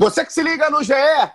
Você que se liga no GE,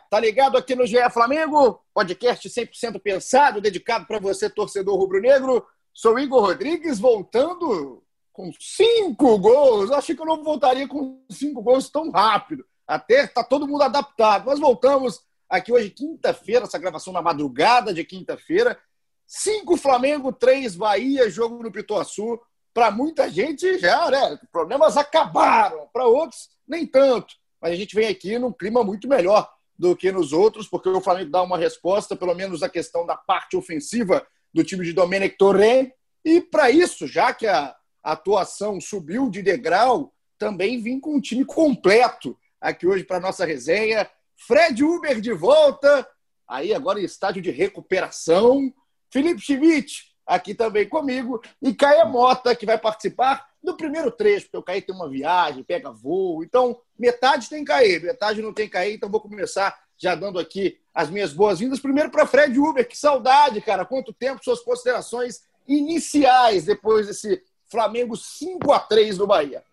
tá ligado aqui no GE Flamengo? Podcast 100% pensado, dedicado para você, torcedor rubro-negro. Sou Igor Rodrigues, voltando com cinco gols. Achei que eu não voltaria com cinco gols tão rápido. Até tá todo mundo adaptado. Mas voltamos aqui hoje, quinta-feira, essa gravação na madrugada de quinta-feira. Cinco Flamengo, três Bahia, jogo no Pituaçu. Para muita gente já, né? Problemas acabaram. Para outros, nem tanto mas a gente vem aqui num clima muito melhor do que nos outros, porque o Flamengo dá uma resposta, pelo menos na questão da parte ofensiva do time de Domenic Torren. E para isso, já que a atuação subiu de degrau, também vim com um time completo aqui hoje para nossa resenha. Fred Uber de volta, aí agora em estádio de recuperação. Felipe Schmidt aqui também comigo. E Caia Mota, que vai participar no primeiro trecho, porque o Caí tem uma viagem, pega voo. Então, metade tem Caí, metade não tem Caí. Então, vou começar já dando aqui as minhas boas-vindas. Primeiro para Fred Uber, que saudade, cara. Quanto tempo, suas considerações iniciais depois desse Flamengo 5 a 3 do Bahia.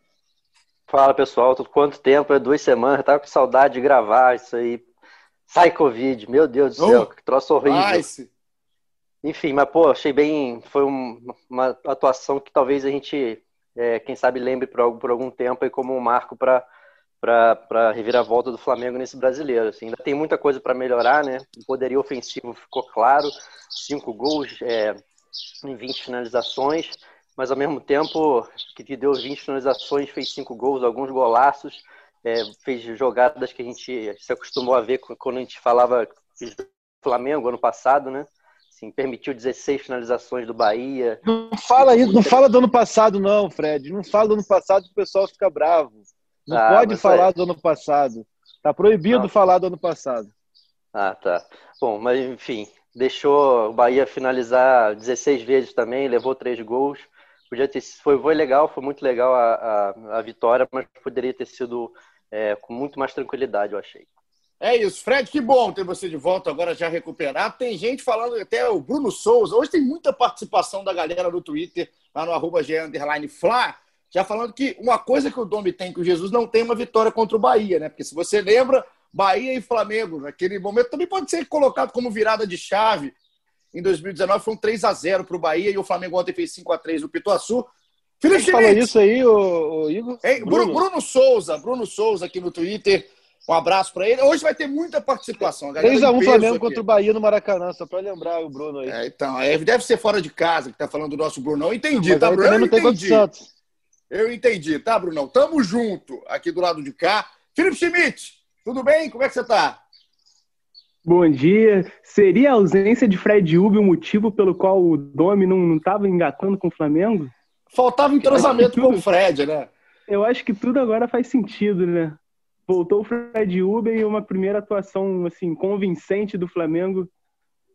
Fala, pessoal. Quanto tempo? É duas semanas. Tava com saudade de gravar isso aí. Sai Covid, meu Deus do céu, oh, que troço horrível. Nice. Enfim, mas pô, achei bem. Foi um, uma atuação que talvez a gente é, quem sabe lembre por, por algum tempo aí como um marco para para a reviravolta do Flamengo nesse brasileiro. Assim. Ainda tem muita coisa para melhorar, né? O poderio ofensivo ficou claro, cinco gols é, em 20 finalizações, mas ao mesmo tempo que deu 20 finalizações, fez cinco gols, alguns golaços, é, fez jogadas que a gente se acostumou a ver quando a gente falava Flamengo ano passado, né? Assim, permitiu 16 finalizações do Bahia. Não fala isso, não fala do ano passado, não, Fred. Não fala do ano passado que o pessoal fica bravo. Não ah, pode falar é. do ano passado. Tá proibido não. falar do ano passado. Ah, tá. Bom, mas enfim, deixou o Bahia finalizar 16 vezes também, levou três gols. Podia ter foi, foi legal, foi muito legal a, a, a vitória, mas poderia ter sido é, com muito mais tranquilidade, eu achei. É isso, Fred, que bom ter você de volta agora já recuperado. Tem gente falando, até o Bruno Souza. Hoje tem muita participação da galera no Twitter, lá no arroba Fla, já falando que uma coisa que o Domi tem, que o Jesus não tem uma vitória contra o Bahia, né? Porque se você lembra, Bahia e Flamengo, naquele momento, também pode ser colocado como virada de chave. Em 2019 foi um 3 a 0 para o Bahia e o Flamengo ontem fez 5 a 3 no Pituaçu. Felipe falou isso aí, o, o Igor? Ei, Bruno. Bruno Souza, Bruno Souza aqui no Twitter um abraço para ele. Hoje vai ter muita participação. 3x1 Flamengo aqui. contra o Bahia no Maracanã, só para lembrar o Bruno aí. É, então, é, deve ser fora de casa que tá falando do nosso Brunão. Entendi, tá, Bruno? Eu entendi. Eu entendi, tá, Brunão? Tamo junto aqui do lado de cá. Felipe Schmidt, tudo bem? Como é que você tá? Bom dia. Seria a ausência de Fred Ubi o motivo pelo qual o Domi não estava engatando com o Flamengo? Faltava entrosamento tudo... com o Fred, né? Eu acho que tudo agora faz sentido, né? Voltou o Fred Uber e uma primeira atuação assim convincente do Flamengo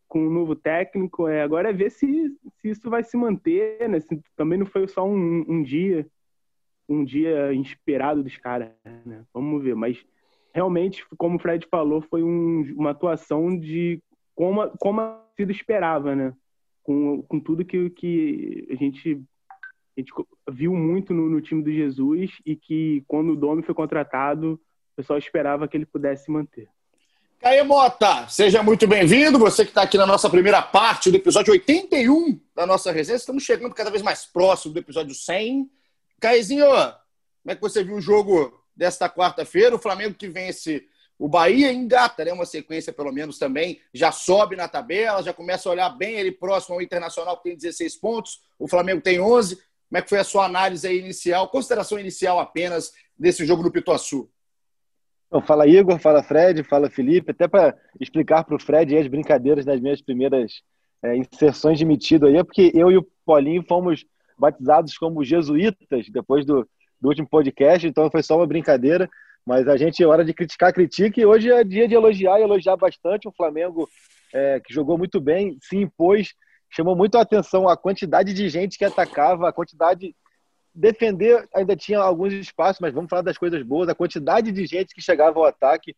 com o um novo técnico. É, agora é ver se, se isso vai se manter, né? Se, também não foi só um, um dia um dia inspirado dos caras, né? Vamos ver, mas realmente, como o Fred falou, foi um, uma atuação de como, como a sido esperava, né? Com, com tudo que, que a gente a gente viu muito no, no, time do Jesus e que quando o Domi foi contratado o pessoal esperava que ele pudesse manter. Caê Mota, seja muito bem-vindo. Você que está aqui na nossa primeira parte do episódio 81 da nossa resenha. Estamos chegando cada vez mais próximo do episódio 100. Caezinho, como é que você viu o jogo desta quarta-feira? O Flamengo que vence o Bahia engata, né? Uma sequência, pelo menos, também. Já sobe na tabela, já começa a olhar bem ele próximo ao Internacional, que tem 16 pontos. O Flamengo tem 11. Como é que foi a sua análise inicial, consideração inicial apenas desse jogo no Pituaçu? Então, fala Igor, fala Fred, fala Felipe, até para explicar para o Fred as brincadeiras das minhas primeiras é, inserções de metido aí, é porque eu e o Paulinho fomos batizados como jesuítas depois do, do último podcast, então foi só uma brincadeira, mas a gente, hora de criticar, critica, e hoje é dia de elogiar e elogiar bastante. O Flamengo é, que jogou muito bem, se impôs, chamou muito a atenção a quantidade de gente que atacava, a quantidade. Defender ainda tinha alguns espaços, mas vamos falar das coisas boas, a quantidade de gente que chegava ao ataque.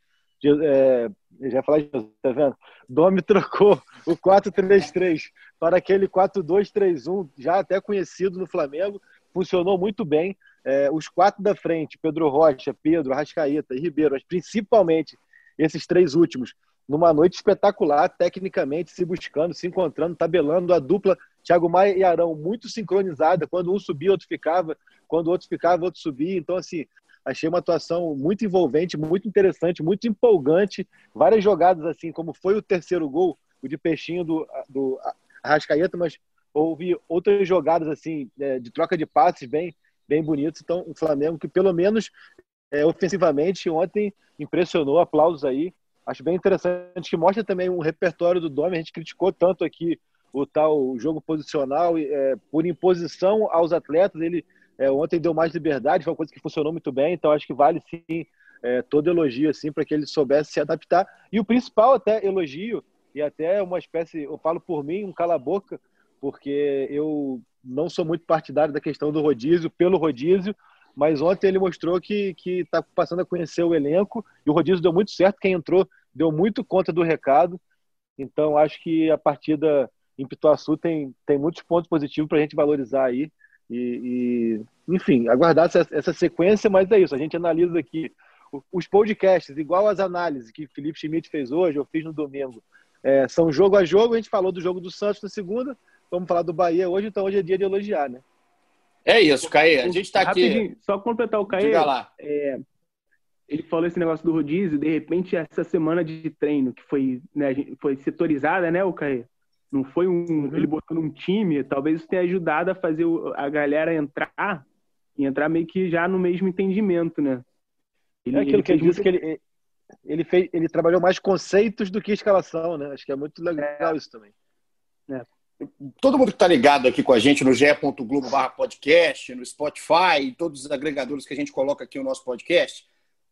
É, já falar de tá vendo? Domi trocou o 4-3-3 para aquele 4-2-3-1, já até conhecido no Flamengo, funcionou muito bem. É, os quatro da frente, Pedro Rocha, Pedro, Arrascaeta e Ribeiro, mas principalmente esses três últimos, numa noite espetacular, tecnicamente, se buscando, se encontrando, tabelando a dupla Thiago Maia e Arão muito sincronizada. Quando um subia, outro ficava. Quando o outro ficava, outro subia. Então, assim, achei uma atuação muito envolvente, muito interessante, muito empolgante. Várias jogadas, assim, como foi o terceiro gol, o de peixinho do, do Arrascaeta, mas houve outras jogadas, assim, é, de troca de passes bem, bem bonitos. Então, o Flamengo, que pelo menos é, ofensivamente, ontem impressionou. Aplausos aí acho bem interessante, que mostra também um repertório do Domi. A gente criticou tanto aqui o tal jogo posicional é, por imposição aos atletas. Ele é, ontem deu mais liberdade, foi uma coisa que funcionou muito bem. Então acho que vale sim é, todo elogio assim para que ele soubesse se adaptar. E o principal até elogio e até uma espécie, eu falo por mim, um cala boca, porque eu não sou muito partidário da questão do rodízio pelo rodízio, mas ontem ele mostrou que está passando a conhecer o elenco e o rodízio deu muito certo. Quem entrou deu muito conta do recado. Então, acho que a partida em Pituaçu tem, tem muitos pontos positivos para a gente valorizar aí. E, e, enfim, aguardar essa, essa sequência, mas é isso. A gente analisa aqui os podcasts, igual as análises que Felipe Schmidt fez hoje, eu fiz no domingo. É, são jogo a jogo, a gente falou do jogo do Santos na segunda, vamos falar do Bahia hoje, então hoje é dia de elogiar, né? É isso, Caê. A gente está aqui. Só completar o Caê. Diga lá. É, ele falou esse negócio do rodízio, de repente essa semana de treino que foi, né, foi setorizada, né, o Caê? Não foi um. Uhum. Ele botou num time, talvez isso tenha ajudado a fazer a galera entrar e entrar meio que já no mesmo entendimento, né? Ele, é aquilo que ele disse muito... que ele, ele, fez, ele trabalhou mais conceitos do que escalação, né? Acho que é muito legal é. isso também. É todo mundo que está ligado aqui com a gente no ge.globo podcast, no Spotify, e todos os agregadores que a gente coloca aqui no nosso podcast,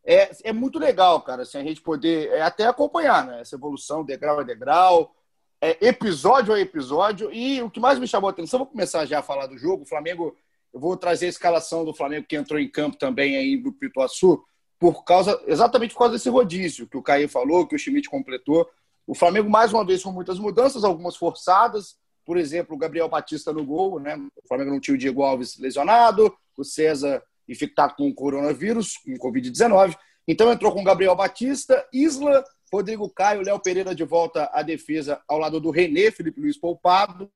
é, é muito legal, cara, assim, a gente poder é, até acompanhar né, essa evolução, degrau a degrau, é, episódio a episódio. E o que mais me chamou a atenção, vou começar já a falar do jogo. O Flamengo, eu vou trazer a escalação do Flamengo que entrou em campo também aí no Pituaçu, por causa, exatamente por causa desse rodízio que o Caio falou, que o Schmidt completou. O Flamengo, mais uma vez, com muitas mudanças, algumas forçadas, por exemplo, o Gabriel Batista no gol, né? O Flamengo não tinha o Diego Alves lesionado, o César infectado com o coronavírus, com Covid-19. Então entrou com Gabriel Batista, Isla, Rodrigo Caio, Léo Pereira de volta à defesa ao lado do René, Felipe Luiz Poupado,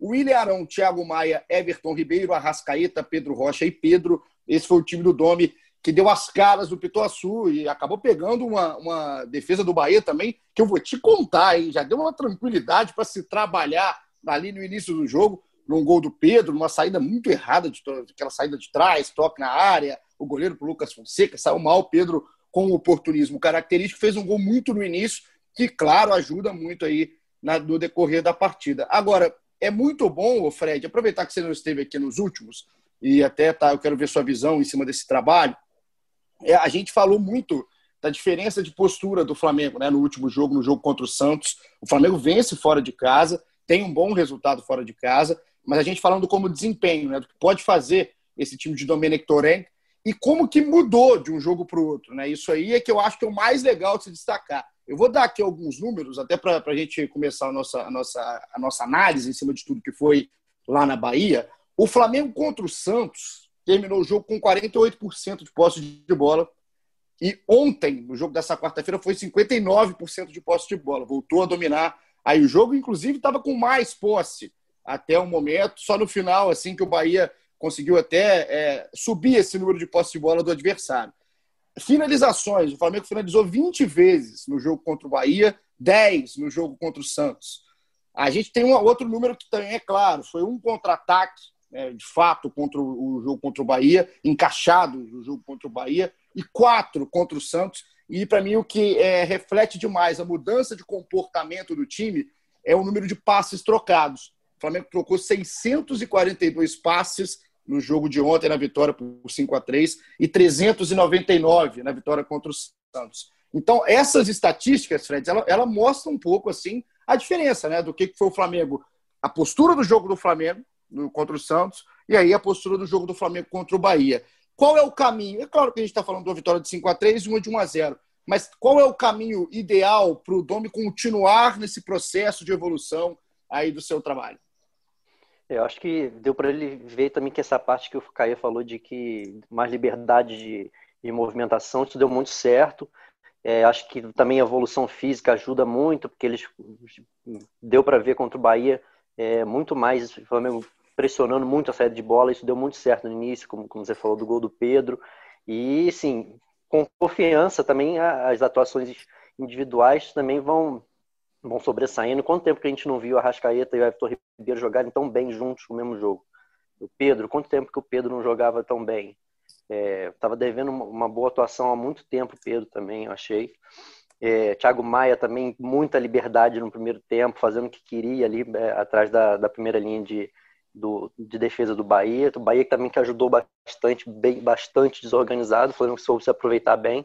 William Arão, Thiago Maia, Everton Ribeiro, Arrascaeta, Pedro Rocha e Pedro. Esse foi o time do Domi que deu as caras do Pituaçu e acabou pegando uma, uma defesa do Bahia também, que eu vou te contar, hein? Já deu uma tranquilidade para se trabalhar ali no início do jogo, num gol do Pedro, numa saída muito errada, de, aquela saída de trás, toque na área, o goleiro para Lucas Fonseca, saiu mal, o Pedro com o oportunismo característico, fez um gol muito no início, que, claro, ajuda muito aí na, no decorrer da partida. Agora, é muito bom, Fred, aproveitar que você não esteve aqui nos últimos, e até tá, eu quero ver sua visão em cima desse trabalho. É, a gente falou muito da diferença de postura do Flamengo né, no último jogo, no jogo contra o Santos. O Flamengo vence fora de casa tem um bom resultado fora de casa, mas a gente falando como desempenho, né, do que pode fazer esse time de Domenic Torrent e como que mudou de um jogo para o outro. Né? Isso aí é que eu acho que é o mais legal de se destacar. Eu vou dar aqui alguns números, até para a gente começar a nossa, a, nossa, a nossa análise em cima de tudo que foi lá na Bahia. O Flamengo contra o Santos terminou o jogo com 48% de posse de bola. E ontem, no jogo dessa quarta-feira, foi 59% de posse de bola. Voltou a dominar Aí o jogo, inclusive, estava com mais posse até o momento. Só no final, assim, que o Bahia conseguiu até é, subir esse número de posse de bola do adversário. Finalizações. O Flamengo finalizou 20 vezes no jogo contra o Bahia, 10 no jogo contra o Santos. A gente tem um outro número que também é claro, foi um contra-ataque, né, de fato, contra o, o jogo contra o Bahia, encaixado no jogo contra o Bahia, e quatro contra o Santos. E para mim o que é, reflete demais a mudança de comportamento do time é o número de passes trocados. O Flamengo trocou 642 passes no jogo de ontem na vitória por 5 a 3 e 399 na vitória contra o Santos. Então, essas estatísticas, Fred, ela, ela mostra um pouco assim a diferença né, do que foi o Flamengo, a postura do jogo do Flamengo contra o Santos e aí a postura do jogo do Flamengo contra o Bahia. Qual é o caminho? É claro que a gente está falando de uma vitória de 5 a 3 e uma de 1 a 0 mas qual é o caminho ideal para o Domi continuar nesse processo de evolução aí do seu trabalho? Eu acho que deu para ele ver também que essa parte que o Caio falou de que mais liberdade de, de movimentação, isso deu muito certo. É, acho que também a evolução física ajuda muito, porque eles deu para ver contra o Bahia é, muito mais o Flamengo pressionando muito a saída de bola, isso deu muito certo no início, como, como você falou do gol do Pedro. E, sim, com confiança também as atuações individuais também vão vão sobressaindo. Quanto tempo que a gente não viu a Rascaeta e o Everton Ribeiro jogarem tão bem juntos no mesmo jogo? O Pedro, quanto tempo que o Pedro não jogava tão bem? Estava é, devendo uma boa atuação há muito tempo, Pedro também, eu achei. É, Thiago Maia também, muita liberdade no primeiro tempo, fazendo o que queria ali é, atrás da, da primeira linha de, do, de defesa do Bahia. O Bahia também que ajudou bastante, bem, bastante desorganizado, foi que soube se aproveitar bem.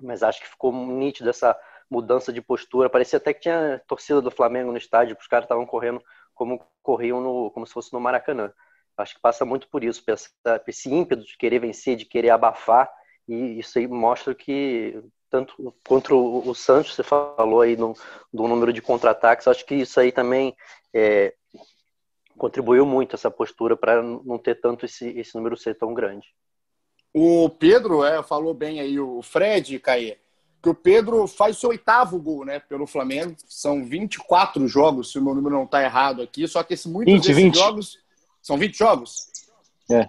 Mas acho que ficou nítido essa mudança de postura. Parecia até que tinha torcida do Flamengo no estádio, os caras estavam correndo como corriam no, como se fosse no Maracanã. Acho que passa muito por isso, esse ímpeto de querer vencer, de querer abafar, e isso aí mostra que tanto contra o, Santos, você falou aí no, do número de contra-ataques, acho que isso aí também é, contribuiu muito essa postura para não ter tanto esse, esse número ser tão grande. O Pedro é, falou bem aí, o Fred, Caê, que o Pedro faz o seu oitavo gol né, pelo Flamengo. São 24 jogos, se o meu número não está errado aqui, só que esse, muitos 20, desses 20. jogos. São 20 jogos? É.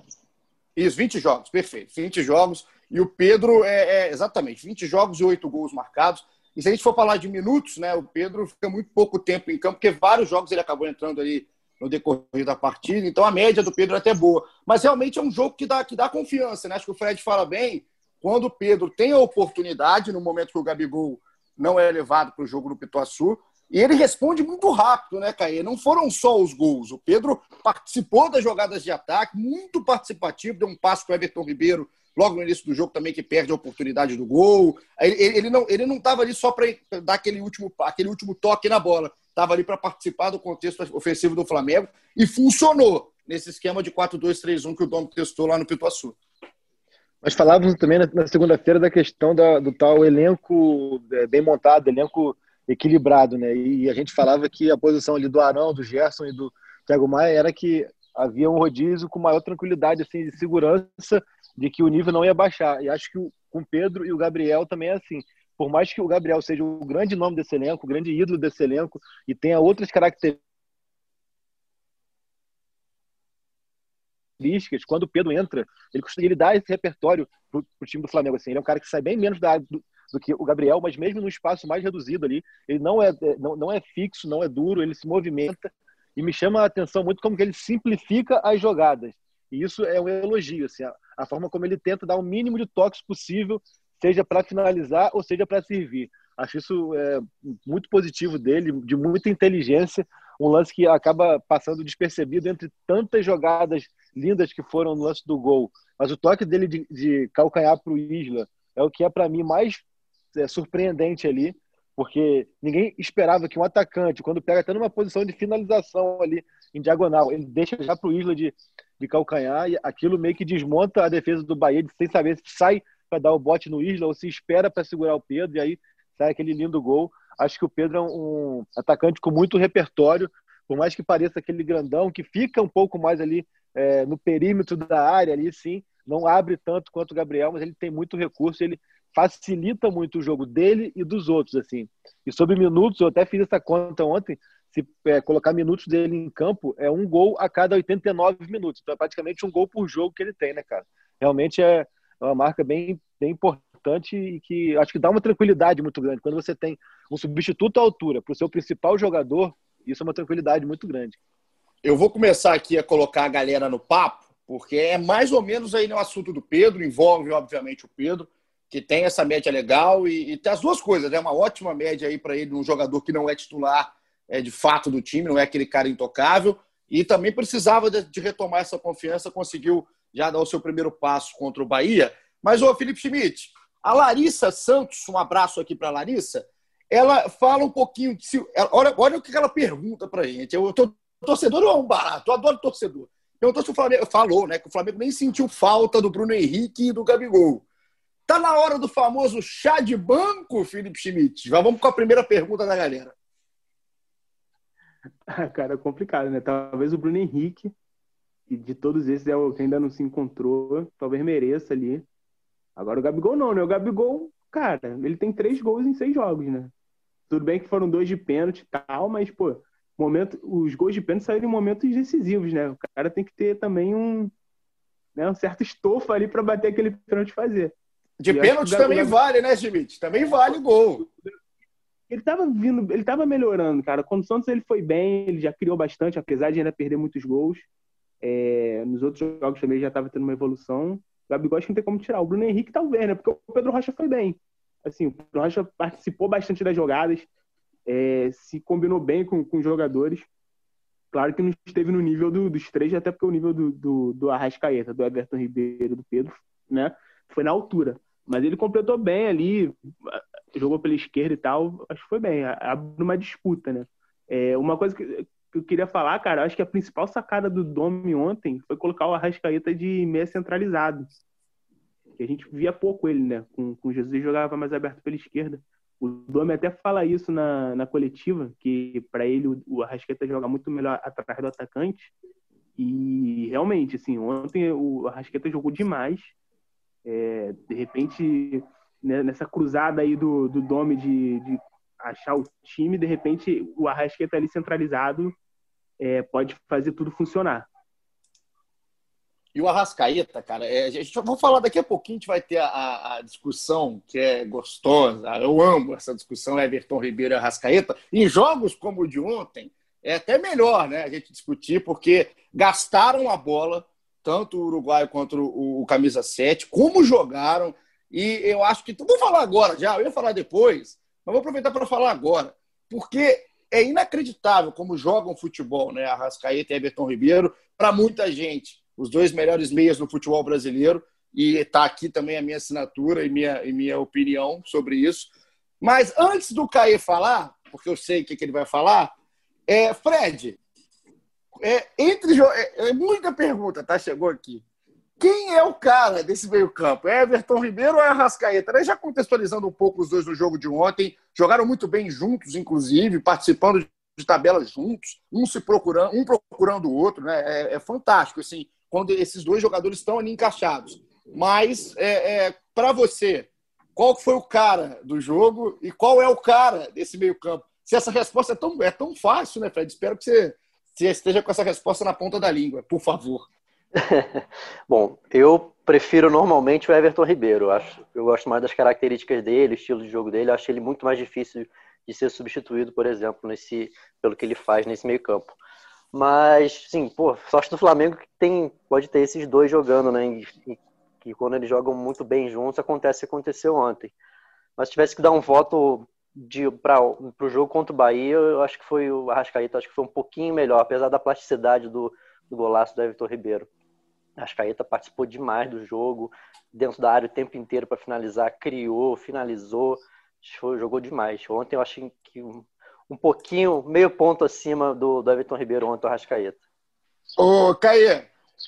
Isso, 20 jogos, perfeito. 20 jogos. E o Pedro é, é exatamente 20 jogos e 8 gols marcados. E se a gente for falar de minutos, né, o Pedro fica muito pouco tempo em campo, porque vários jogos ele acabou entrando ali no decorrer da partida. Então a média do Pedro é até boa. Mas realmente é um jogo que dá, que dá confiança, né? Acho que o Fred fala bem. Quando o Pedro tem a oportunidade, no momento que o Gabigol não é levado para o jogo no Pituaçu, e ele responde muito rápido, né, Caê? Não foram só os gols. O Pedro participou das jogadas de ataque, muito participativo, deu um passo para o Everton Ribeiro logo no início do jogo também que perde a oportunidade do gol. Ele, ele não ele não estava ali só para dar aquele último, aquele último toque na bola. Estava ali para participar do contexto ofensivo do Flamengo e funcionou nesse esquema de 4-2-3-1 que o Dom testou lá no Pituaçu. Nós falávamos também na, segunda-feira da questão da, do tal elenco é, bem montado, elenco equilibrado, né? E a gente falava que a posição ali do Arão, do Gerson e do Thiago Maia era que havia um rodízio com maior tranquilidade, assim, de segurança de que o nível não ia baixar. E acho que com o Pedro e o Gabriel também é assim. Por mais que o Gabriel seja o grande nome desse elenco, o grande ídolo desse elenco e tenha outras características características, quando o Pedro entra, ele, ele dá esse repertório pro, pro time do Flamengo. Assim. Ele é um cara que sai bem menos da do, do, que o Gabriel, mas mesmo no espaço mais reduzido ali, ele não é, é, não, não é fixo, não é duro, ele se movimenta e me chama a atenção muito como que ele simplifica as jogadas. E isso é um elogio, assim, a, a forma como ele tenta dar o mínimo de toques possível, seja para finalizar ou seja para servir. Acho isso é, muito positivo dele, de muita inteligência, um lance que acaba passando despercebido entre tantas jogadas lindas que foram no lance do gol. Mas o toque dele de, de calcanhar para o Isla é o que é para mim mais é, surpreendente ali, porque ninguém esperava que um atacante, quando pega até numa posição de finalização ali em diagonal, ele deixa já para o Isla de, de calcanhar e aquilo meio que desmonta a defesa do Bahia, sem saber se sai para dar o bote no Isla ou se espera para segurar o Pedro, e aí sai aquele lindo gol. Acho que o Pedro é um atacante com muito repertório, por mais que pareça aquele grandão que fica um pouco mais ali é, no perímetro da área ali, sim, não abre tanto quanto o Gabriel, mas ele tem muito recurso, ele facilita muito o jogo dele e dos outros, assim. E sobre minutos, eu até fiz essa conta ontem, se é, colocar minutos dele em campo, é um gol a cada 89 minutos. Então é praticamente um gol por jogo que ele tem, né, cara? Realmente é uma marca bem, bem importante e que acho que dá uma tranquilidade muito grande. Quando você tem um substituto à altura para o seu principal jogador, isso é uma tranquilidade muito grande. Eu vou começar aqui a colocar a galera no papo, porque é mais ou menos aí no assunto do Pedro, envolve, obviamente, o Pedro, que tem essa média legal e, e tem as duas coisas, é né? uma ótima média aí para ele, um jogador que não é titular é, de fato do time, não é aquele cara intocável, e também precisava de, de retomar essa confiança, conseguiu já dar o seu primeiro passo contra o Bahia. Mas, ô Felipe Schmidt, a Larissa Santos, um abraço aqui para a Larissa, ela fala um pouquinho. Se, olha, olha o que ela pergunta para gente. Eu, tô, torcedor é um barato, eu adoro torcedor. Perguntou se o Flamengo falou, né? Que o Flamengo nem sentiu falta do Bruno Henrique e do Gabigol. Tá na hora do famoso chá de banco, Felipe Schmidt. Já vamos com a primeira pergunta da galera. Ah, cara, é complicado, né? Talvez o Bruno Henrique, de todos esses é o que ainda não se encontrou, talvez mereça ali. Agora o Gabigol não, né? O Gabigol, cara, ele tem três gols em seis jogos, né? Tudo bem que foram dois de pênalti e tal, mas, pô, momento, os gols de pênalti saíram em momentos decisivos, né? O cara tem que ter também um, né, um certo estofo ali para bater aquele pênalti fazer. De pênalti também vale, né, Schmidt? Também vale gol. Ele tava vindo, ele tava melhorando, cara. Quando o Santos ele foi bem, ele já criou bastante, apesar de ainda perder muitos gols. É, nos outros jogos também já estava tendo uma evolução. O Gabigol acho que não tem como tirar. O Bruno Henrique talvez, né? Porque o Pedro Rocha foi bem assim, o Rocha participou bastante das jogadas, é, se combinou bem com, com os jogadores. Claro que não esteve no nível do, dos três, até porque o nível do, do, do Arrascaeta, do Everton Ribeiro, do Pedro, né, foi na altura. Mas ele completou bem ali, jogou pela esquerda e tal, acho que foi bem, abre uma disputa, né. É, uma coisa que, eu queria falar, cara, acho que a principal sacada do Domi ontem foi colocar o Arrascaeta de meia centralizado que a gente via pouco ele, né? Com, com Jesus jogava mais aberto pela esquerda. O Domi até fala isso na, na coletiva, que para ele o, o Arrascaeta joga muito melhor atrás do atacante. E realmente, assim, ontem o Arrascaeta jogou demais. É, de repente, né, nessa cruzada aí do, do Domi de, de achar o time, de repente o Arrascaeta ali centralizado é, pode fazer tudo funcionar. E o Arrascaeta, cara, é, a gente vou falar daqui a pouquinho, a gente vai ter a, a, discussão que é gostosa. Eu amo essa discussão, Everton Ribeiro e Arrascaeta. Em jogos como o de ontem, é até melhor né, a gente discutir, porque gastaram a bola, tanto o Uruguai quanto o, o Camisa 7, como jogaram. E eu acho que. Vou falar agora já, eu ia falar depois, mas vou aproveitar para falar agora. Porque é inacreditável como jogam futebol, né? Arrascaeta e Everton Ribeiro, para muita gente os dois melhores meias no futebol brasileiro, e está aqui também a minha assinatura e minha, e minha opinião sobre isso. Mas antes do Caê falar, porque eu sei o que, que ele vai falar, é, Fred, é, entre é, é, muita pergunta, tá? Chegou aqui. Quem é o cara desse meio-campo? É Everton Ribeiro ou é Arrascaeta? Já contextualizando um pouco os dois no jogo de ontem, jogaram muito bem juntos, inclusive, participando de tabelas juntos, um se procurando, um procurando o outro, né? É, é fantástico, assim quando esses dois jogadores estão ali encaixados. Mas, é, é para você, qual foi o cara do jogo e qual é o cara desse meio-campo? Se essa resposta é tão, é tão fácil, né, Fred? Espero que você, você esteja com essa resposta na ponta da língua, por favor. Bom, eu prefiro normalmente o Everton Ribeiro. Eu, acho, eu gosto mais das características dele, estilo de jogo dele. Acho ele muito mais difícil de ser substituído, por exemplo, nesse, pelo que ele faz nesse meio campo. Mas, sim, pô, sorte do Flamengo que tem, pode ter esses dois jogando, né? E, que quando eles jogam muito bem juntos, acontece o que aconteceu ontem. Mas se tivesse que dar um voto para o jogo contra o Bahia, eu acho que foi o Arrascaeta, acho que foi um pouquinho melhor, apesar da plasticidade do, do golaço do Everton Ribeiro. Arrascaeta participou demais do jogo, dentro da área o tempo inteiro para finalizar, criou, finalizou, jogou demais. Ontem eu achei que pouquinho, meio ponto acima do, do Everton Ribeiro ontem, o Arrascaeta. Ô, Caê,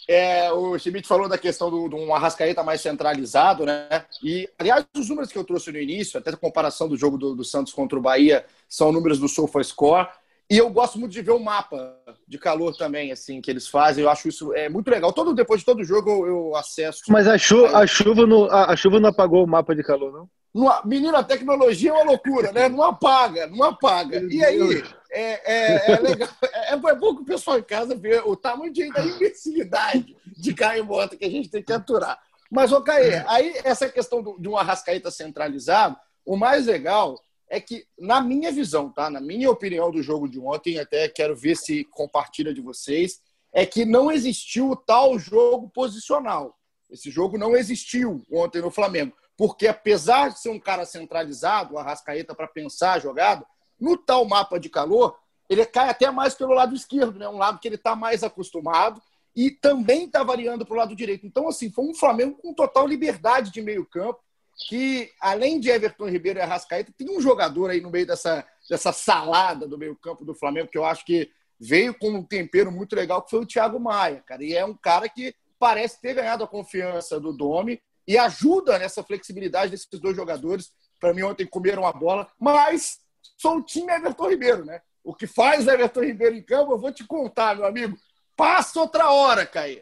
é, o Schmidt falou da questão do, de um Arrascaeta mais centralizado, né? E, aliás, os números que eu trouxe no início, até a comparação do jogo do, do Santos contra o Bahia, são números do SofaScore. E eu gosto muito de ver o mapa de calor também, assim, que eles fazem. Eu acho isso é muito legal. Todo, depois de todo jogo eu, eu acesso. Mas a, chu a, chuva não, a, a chuva não apagou o mapa de calor, não? Não, menina, a tecnologia é uma loucura, né? Não apaga, não apaga. E aí, é, é, é legal. É, é, bom que o pessoal em casa vê o tamanho de, da imbecilidade de Caio Mota que a gente tem que aturar. Mas, ô Caê, aí essa questão do, de um Arrascaeta centralizado, o mais legal é que, na minha visão, tá? Na minha opinião do jogo de ontem, até quero ver se compartilha de vocês, é que não existiu o tal jogo posicional. Esse jogo não existiu ontem no Flamengo porque apesar de ser um cara centralizado, o Arrascaeta para pensar a jogada, no tal mapa de calor, ele cai até mais pelo lado esquerdo, né? Um lado que ele está mais acostumado e também está variando para o lado direito. Então, assim, foi um Flamengo com total liberdade de meio campo. que, além de Everton Ribeiro e Arrascaeta, tem um jogador aí no meio dessa, dessa salada do meio-campo do Flamengo que eu acho que veio com um tempero muito legal, que foi o Thiago Maia, cara. E é um cara que parece ter ganhado a confiança do Domi e ajuda nessa flexibilidade desses dois jogadores. Para mim, ontem comeram a bola, mas sou o time Everton Ribeiro, né? O que faz Everton Ribeiro em campo, eu vou te contar, meu amigo. Passa outra hora, Caí.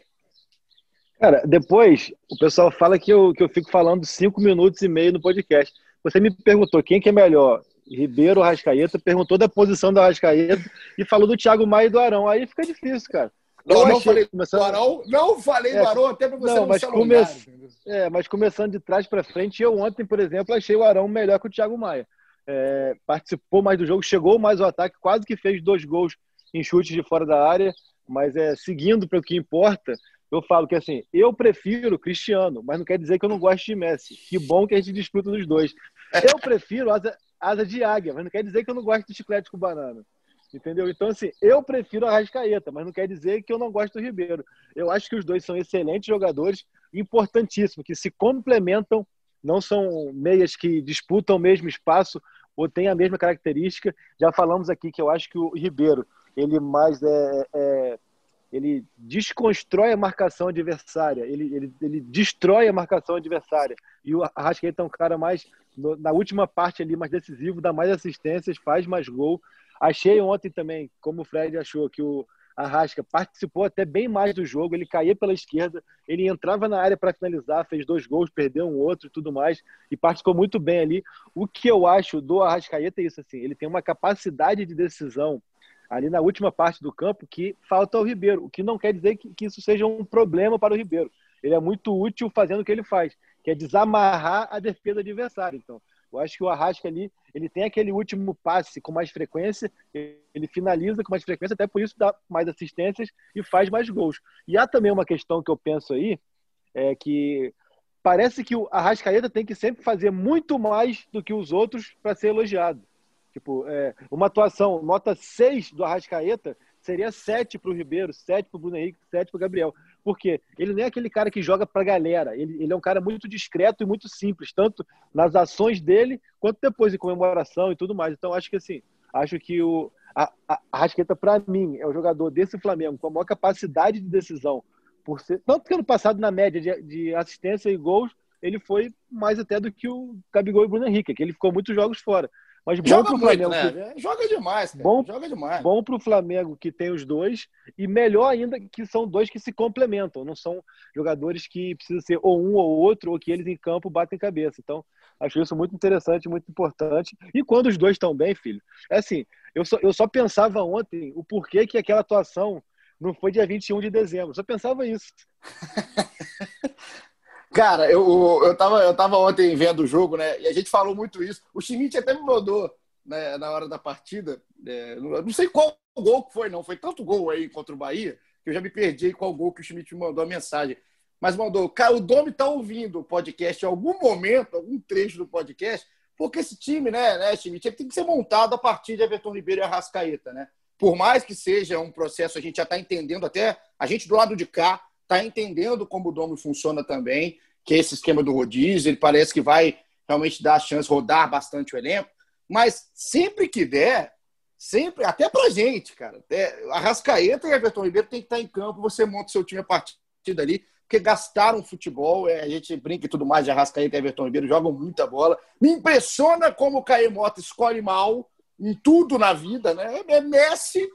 Cara, depois o pessoal fala que eu, que eu fico falando cinco minutos e meio no podcast. Você me perguntou quem que é melhor, Ribeiro ou Rascaeta, perguntou da posição do Rascaeta e falou do Thiago Maia e do Arão. Aí fica difícil, cara. Não, não falei começando... do Arão, não falei é, do Arão, até para você não, não mas come... é, mas começando de trás para frente, eu ontem, por exemplo, achei o Arão melhor que o Thiago Maia. É, participou mais do jogo, chegou mais ao ataque, quase que fez dois gols em chutes de fora da área, mas é seguindo para o que importa, eu falo que assim, eu prefiro Cristiano, mas não quer dizer que eu não gosto de Messi. Que bom que a gente disputa dos dois. Eu prefiro asa, asa de águia, mas não quer dizer que eu não gosto de chiclete com banana. Entendeu? Então, assim, eu prefiro a Rascaeta, mas não quer dizer que eu não gosto do Ribeiro. Eu acho que os dois são excelentes jogadores, importantíssimos, que se complementam, não são meias que disputam o mesmo espaço ou têm a mesma característica. Já falamos aqui que eu acho que o Ribeiro, ele mais é, é ele desconstrói a marcação adversária, ele, ele, ele destrói a marcação adversária. E o Arrascaeta é um cara mais, na última parte ali, mais decisivo, dá mais assistências, faz mais gol. Achei ontem também, como o Fred achou, que o Arrasca participou até bem mais do jogo, ele caía pela esquerda, ele entrava na área para finalizar, fez dois gols, perdeu um outro e tudo mais, e participou muito bem ali. O que eu acho do Arrascaeta é isso, assim, ele tem uma capacidade de decisão ali na última parte do campo que falta ao Ribeiro, o que não quer dizer que, que isso seja um problema para o Ribeiro. Ele é muito útil fazendo o que ele faz, que é desamarrar a defesa adversária. Então, eu acho que o Arrasca ali, ele tem aquele último passe com mais frequência, ele finaliza com mais frequência, até por isso dá mais assistências e faz mais gols. E há também uma questão que eu penso aí, é que parece que o Arrascaeta tem que sempre fazer muito mais do que os outros para ser elogiado. Tipo, é, uma atuação nota 6 do Arrascaeta seria 7 para o Ribeiro, 7 para o Bruno Henrique, 7 para o Gabriel. Porque ele não é aquele cara que joga para a galera. Ele, ele é um cara muito discreto e muito simples, tanto nas ações dele quanto depois em comemoração e tudo mais. Então, acho que assim, acho que o a, a Arrascaeta, para mim, é o jogador desse Flamengo com a maior capacidade de decisão. Por ser, tanto que ano passado, na média de, de assistência e gols, ele foi mais até do que o Gabigol e o Bruno Henrique, que ele ficou muitos jogos fora. Mas bom Joga pro Flamengo. Muito, né? que... Joga demais, cara. Bom, Joga demais. Bom pro Flamengo que tem os dois. E melhor ainda que são dois que se complementam. Não são jogadores que precisam ser ou um ou outro, ou que eles em campo batem cabeça. Então, acho isso muito interessante, muito importante. E quando os dois estão bem, filho, é assim, eu só, eu só pensava ontem o porquê que aquela atuação não foi dia 21 de dezembro. Só pensava isso. Cara, eu, eu, tava, eu tava ontem vendo o jogo, né? E a gente falou muito isso. O Schmidt até me mandou né, na hora da partida. É, não sei qual gol que foi, não. Foi tanto gol aí contra o Bahia que eu já me perdi qual gol que o Schmidt me mandou a mensagem. Mas mandou, cara, o Domi tá ouvindo o podcast em algum momento, algum trecho do podcast, porque esse time, né, né, Schmidt, tem que ser montado a partir de Everton Ribeiro e Arrascaeta, né? Por mais que seja um processo, a gente já está entendendo até, a gente do lado de cá, está entendendo como o Domo funciona também, que é esse esquema do rodízio, ele parece que vai realmente dar a chance, rodar bastante o elenco, mas sempre que der, sempre, até pra gente, cara, até, a Rascaeta e Everton Ribeiro tem que estar em campo, você monta seu time a partir dali, porque gastaram futebol, é, a gente brinca e tudo mais de Arrascaeta e Everton Ribeiro, jogam muita bola. Me impressiona como o Mota escolhe mal em tudo na vida, né? É Messi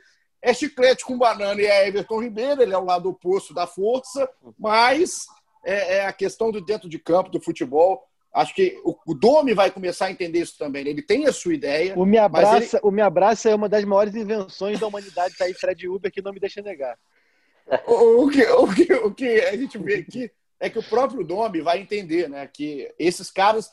é chiclete com banana e é Everton Ribeiro, ele é o lado oposto da força, mas é, é a questão do dentro de campo, do futebol. Acho que o, Domi vai começar a entender isso também. Né? Ele tem a sua ideia. O Me Abraça, ele... o me abraça é uma das maiores invenções da humanidade, tá aí Fred Uber, que não me deixa negar. O, o, que, o, que, o que a gente vê aqui é que o próprio Domi vai entender né? que esses caras,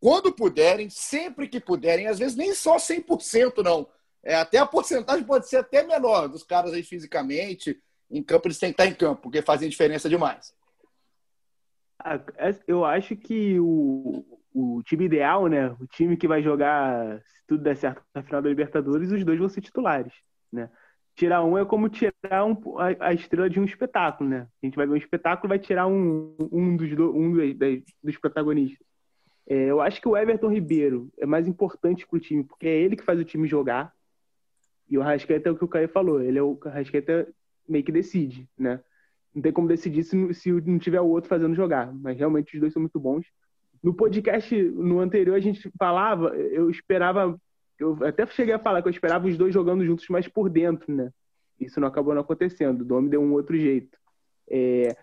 quando puderem, sempre que puderem, às vezes nem só 100% não, é, até a porcentagem pode ser até menor dos caras aí fisicamente. Em campo, eles têm que estar em campo, porque fazem diferença demais. Ah, é, eu acho que o, o time ideal, né? O time que vai jogar, se tudo der certo na final da Libertadores, os dois vão ser titulares, né? Tirar um é como tirar um, a, a, estrela de um espetáculo, né? A gente vai ver um espetáculo vai tirar um, um, dos, um dos, dos protagonistas. É, eu acho que o Everton Ribeiro é mais importante para o time, porque é ele que faz o time jogar. E o Rascaeta é o que o Caio falou, ele é o Rascaeta meio que decide, né? Não tem como decidir se, se não tiver o outro fazendo jogar, mas realmente os dois são muito bons. No podcast, no anterior, a gente falava, eu esperava, eu até cheguei a falar que eu esperava os dois jogando juntos mais por dentro, né? Isso não acabou não acontecendo, o Domi deu um outro jeito. É,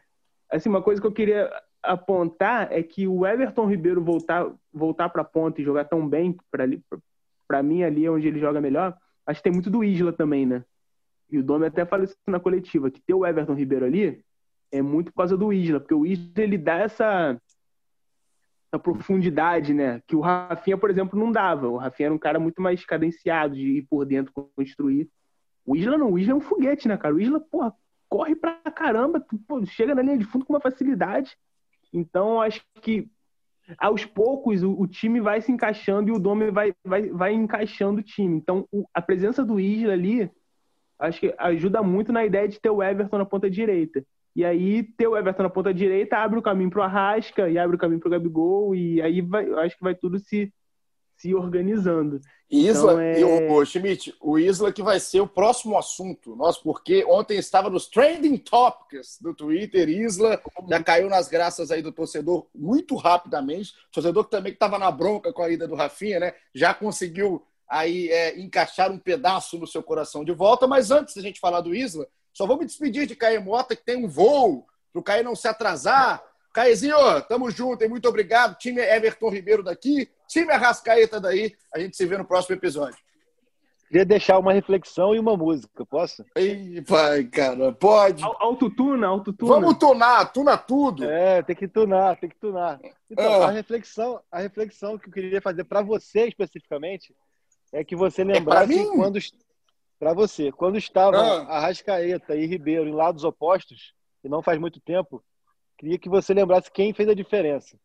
assim, uma coisa que eu queria apontar é que o Everton Ribeiro voltar voltar para a ponta e jogar tão bem para mim ali onde ele joga melhor, acho que tem muito do Isla também, né? E o Domi até falou isso na coletiva, que ter o Everton Ribeiro ali é muito por causa do Isla, porque o Isla ele dá essa, essa profundidade, né? Que o Rafinha, por exemplo, não dava. O Rafinha era um cara muito mais cadenciado de ir por dentro construir. O Isla não, o Isla é um foguete, né, cara? O Isla, porra, corre pra caramba, pô, chega na linha de fundo com uma facilidade. Então, acho que aos poucos o, o, time vai se encaixando e o Dome vai, vai, vai encaixando o time. Então, o, a presença do Isla ali, acho que ajuda muito na ideia de ter o Everton na ponta direita. E aí, ter o Everton na ponta direita abre o caminho para o Arrasca e abre o caminho para o Gabigol, e aí vai, acho que vai tudo se, se organizando. Isla, então, é... e o, Schmidt, o Isla que vai ser o próximo assunto. Nosso, porque ontem estava nos trending topics do Twitter, Isla já caiu nas graças aí do torcedor muito rapidamente, o torcedor que também estava na bronca com a ida do Rafinha, né, já conseguiu aí é, encaixar um pedaço no seu coração de volta, mas antes da gente falar do Isla, só vou me despedir de Caio Mota, que tem um voo, para o Caio não se atrasar, Caizinho, tamo junto, e muito obrigado. Time Everton Ribeiro daqui, time Arrascaeta daí. A gente se vê no próximo episódio. Queria deixar uma reflexão e uma música, posso? Ei, pai, cara, pode. Autotuna, autotuna. Vamos tunar, tuna tudo. É, tem que tunar, tem que tunar. Então, ah. a reflexão, a reflexão que eu queria fazer para você especificamente é que você lembrasse é quando para você, quando estavam ah. Arrascaeta e Ribeiro em lados opostos, e não faz muito tempo, queria que você lembrasse quem fez a diferença.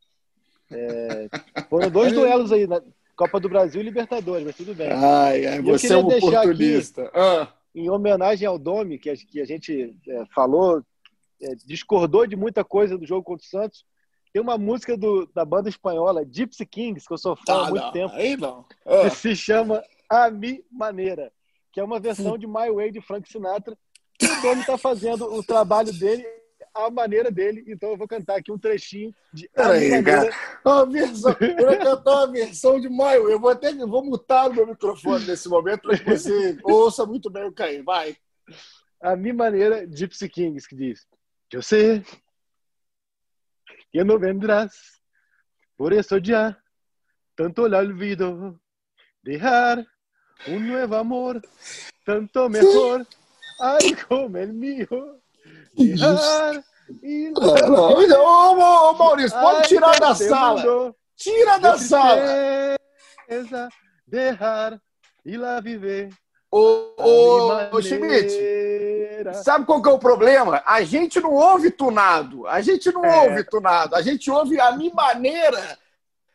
É, foram dois duelos aí, na Copa do Brasil e Libertadores, mas tudo bem. Ai, ai você é um oportunista. Ah. Em homenagem ao Domi, que a, que a gente é, falou, é, discordou de muita coisa do jogo contra o Santos, tem uma música do, da banda espanhola Gypsy Kings, que eu sou fã ah, há muito não, tempo, aí não. Ah. que se chama A Mi Maneira, que é uma versão de My Way de Frank Sinatra. O Domi está fazendo o trabalho dele a maneira dele. Então eu vou cantar aqui um trechinho de. Peraí, cara. Uma versão, eu vou cantar uma versão de Maio. Eu vou até vou mutar o meu microfone nesse momento para que você ouça muito bem o Caí. Vai. A minha maneira, Gypsy Kings, que diz: Eu sei que não vendrás, por isso já tanto el olvido, dejar un nuevo amor, tanto mejor, ay como el mío. Ô, Maurício, pode tirar da sala. Tira da sala. Deixar e lá viver. Ô, ô, ô Schmidt, sabe qual que é o problema? A gente não ouve tunado. A gente não é. ouve tunado. A gente ouve a minha maneira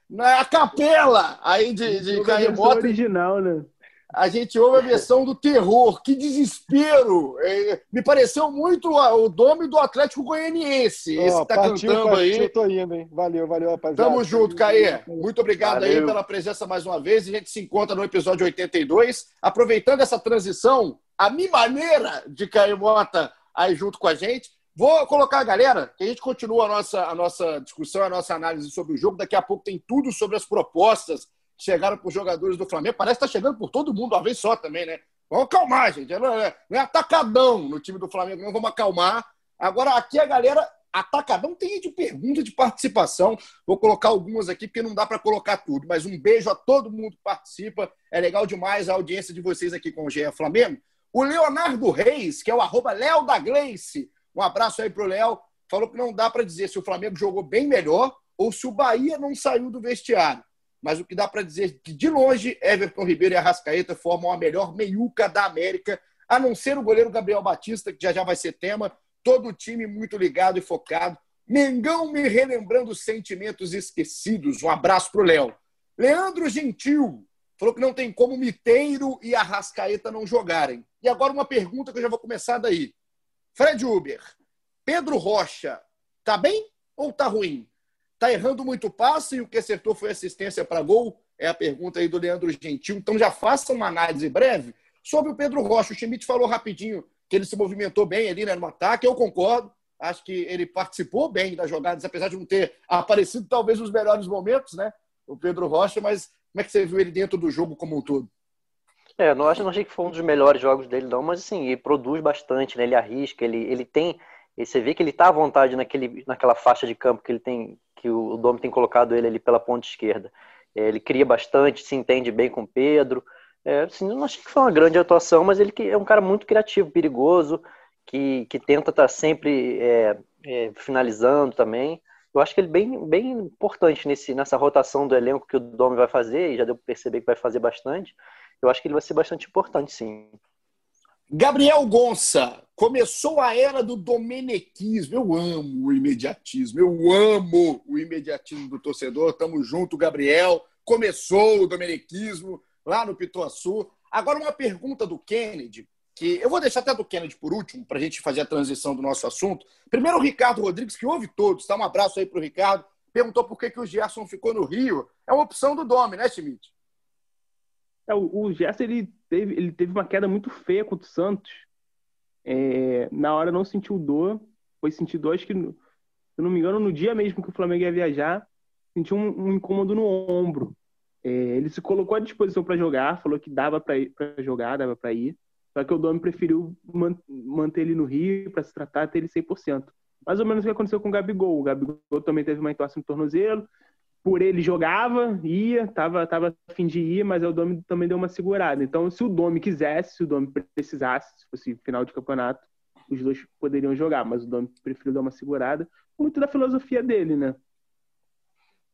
na capela aí de, de Carremota. original, né? A gente ouve a versão do terror. Que desespero! É, me pareceu muito o nome do Atlético Goianiense. Oh, esse que tá partiu, cantando partiu, aí. Eu tô indo, hein? Valeu, valeu, rapaziada. Tamo junto, Caê. Muito obrigado valeu. aí pela presença mais uma vez. A gente se encontra no episódio 82. Aproveitando essa transição, a minha maneira de Caê Mota aí junto com a gente. Vou colocar a galera, que a gente continua a nossa, a nossa discussão, a nossa análise sobre o jogo. Daqui a pouco tem tudo sobre as propostas chegaram por jogadores do Flamengo. Parece que está chegando por todo mundo uma vez só também, né? Vamos acalmar, gente. Não é, não é atacadão no time do Flamengo, não. Vamos acalmar. Agora, aqui a galera, atacadão tem de pergunta, de participação. Vou colocar algumas aqui, porque não dá para colocar tudo. Mas um beijo a todo mundo que participa. É legal demais a audiência de vocês aqui com o GE Flamengo. O Leonardo Reis, que é o arroba Léo da Gleice. Um abraço aí pro Léo. Falou que não dá para dizer se o Flamengo jogou bem melhor ou se o Bahia não saiu do vestiário mas o que dá para dizer é que, de longe, Everton Ribeiro e Arrascaeta formam a melhor meiuca da América, a não ser o goleiro Gabriel Batista, que já já vai ser tema, todo o time muito ligado e focado. Mengão me relembrando sentimentos esquecidos. Um abraço pro Léo. Leandro Gentil falou que não tem como Miteiro e Arrascaeta não jogarem. E agora uma pergunta que eu já vou começar daí. Fred Uber, Pedro Rocha, tá bem ou tá ruim? Tá errando muito passe e o que acertou foi assistência para gol? É a pergunta aí do Leandro Gentil. Então já faça uma análise breve sobre o Pedro Rocha. O Schmidt falou rapidinho que ele se movimentou bem ali né, no ataque. Eu concordo. Acho que ele participou bem das jogadas, apesar de não ter aparecido talvez nos melhores momentos, né? O Pedro Rocha, mas como é que você viu ele dentro do jogo como um todo? É, não, acho, não achei que foi um dos melhores jogos dele, não, mas assim, ele produz bastante, né? Ele arrisca, ele, ele tem. Você vê que ele tá à vontade naquele, naquela faixa de campo que ele tem, que o, Domi tem colocado ele ali pela ponta esquerda. É, ele cria bastante, se entende bem com o Pedro. É, assim, não achei que foi uma grande atuação, mas ele é um cara muito criativo, perigoso que, que tenta estar tá sempre é, é, finalizando também. Eu acho que ele é bem, bem importante nesse, nessa rotação do elenco que o Domi vai fazer, e já deu para perceber que vai fazer bastante. Eu acho que ele vai ser bastante importante, sim. Gabriel Gonça, começou a era do domenequismo. Eu amo o imediatismo, eu amo o imediatismo do torcedor. Tamo junto, Gabriel. Começou o domenequismo lá no Pituaçu. Agora, uma pergunta do Kennedy, que eu vou deixar até do Kennedy por último, para a gente fazer a transição do nosso assunto. Primeiro, o Ricardo Rodrigues, que ouve todos, tá? Um abraço aí para o Ricardo. Perguntou por que, que o Gerson ficou no Rio. É uma opção do Dome, né, Schmidt? É, o, Gerson ele teve, ele teve uma queda muito feia contra o Santos. É, na hora não sentiu dor, foi sentir dor, acho que, se não me engano, no dia mesmo que o Flamengo ia viajar, sentiu um, um incômodo no ombro. É, ele se colocou à disposição para jogar, falou que dava para jogar, dava para ir. Só que o Domi preferiu manter ele no Rio para se tratar, ter ele 100%. Mais ou menos o que aconteceu com o Gabigol. O Gabigol também teve uma entorse no tornozelo. Por ele jogava, ia, tava, tava a fim de ir, mas o Domi também deu uma segurada. Então, se o Domi quisesse, se o Domi precisasse, se fosse final de campeonato, os dois poderiam jogar, mas o Domi preferiu dar uma segurada. Muito da filosofia dele, né?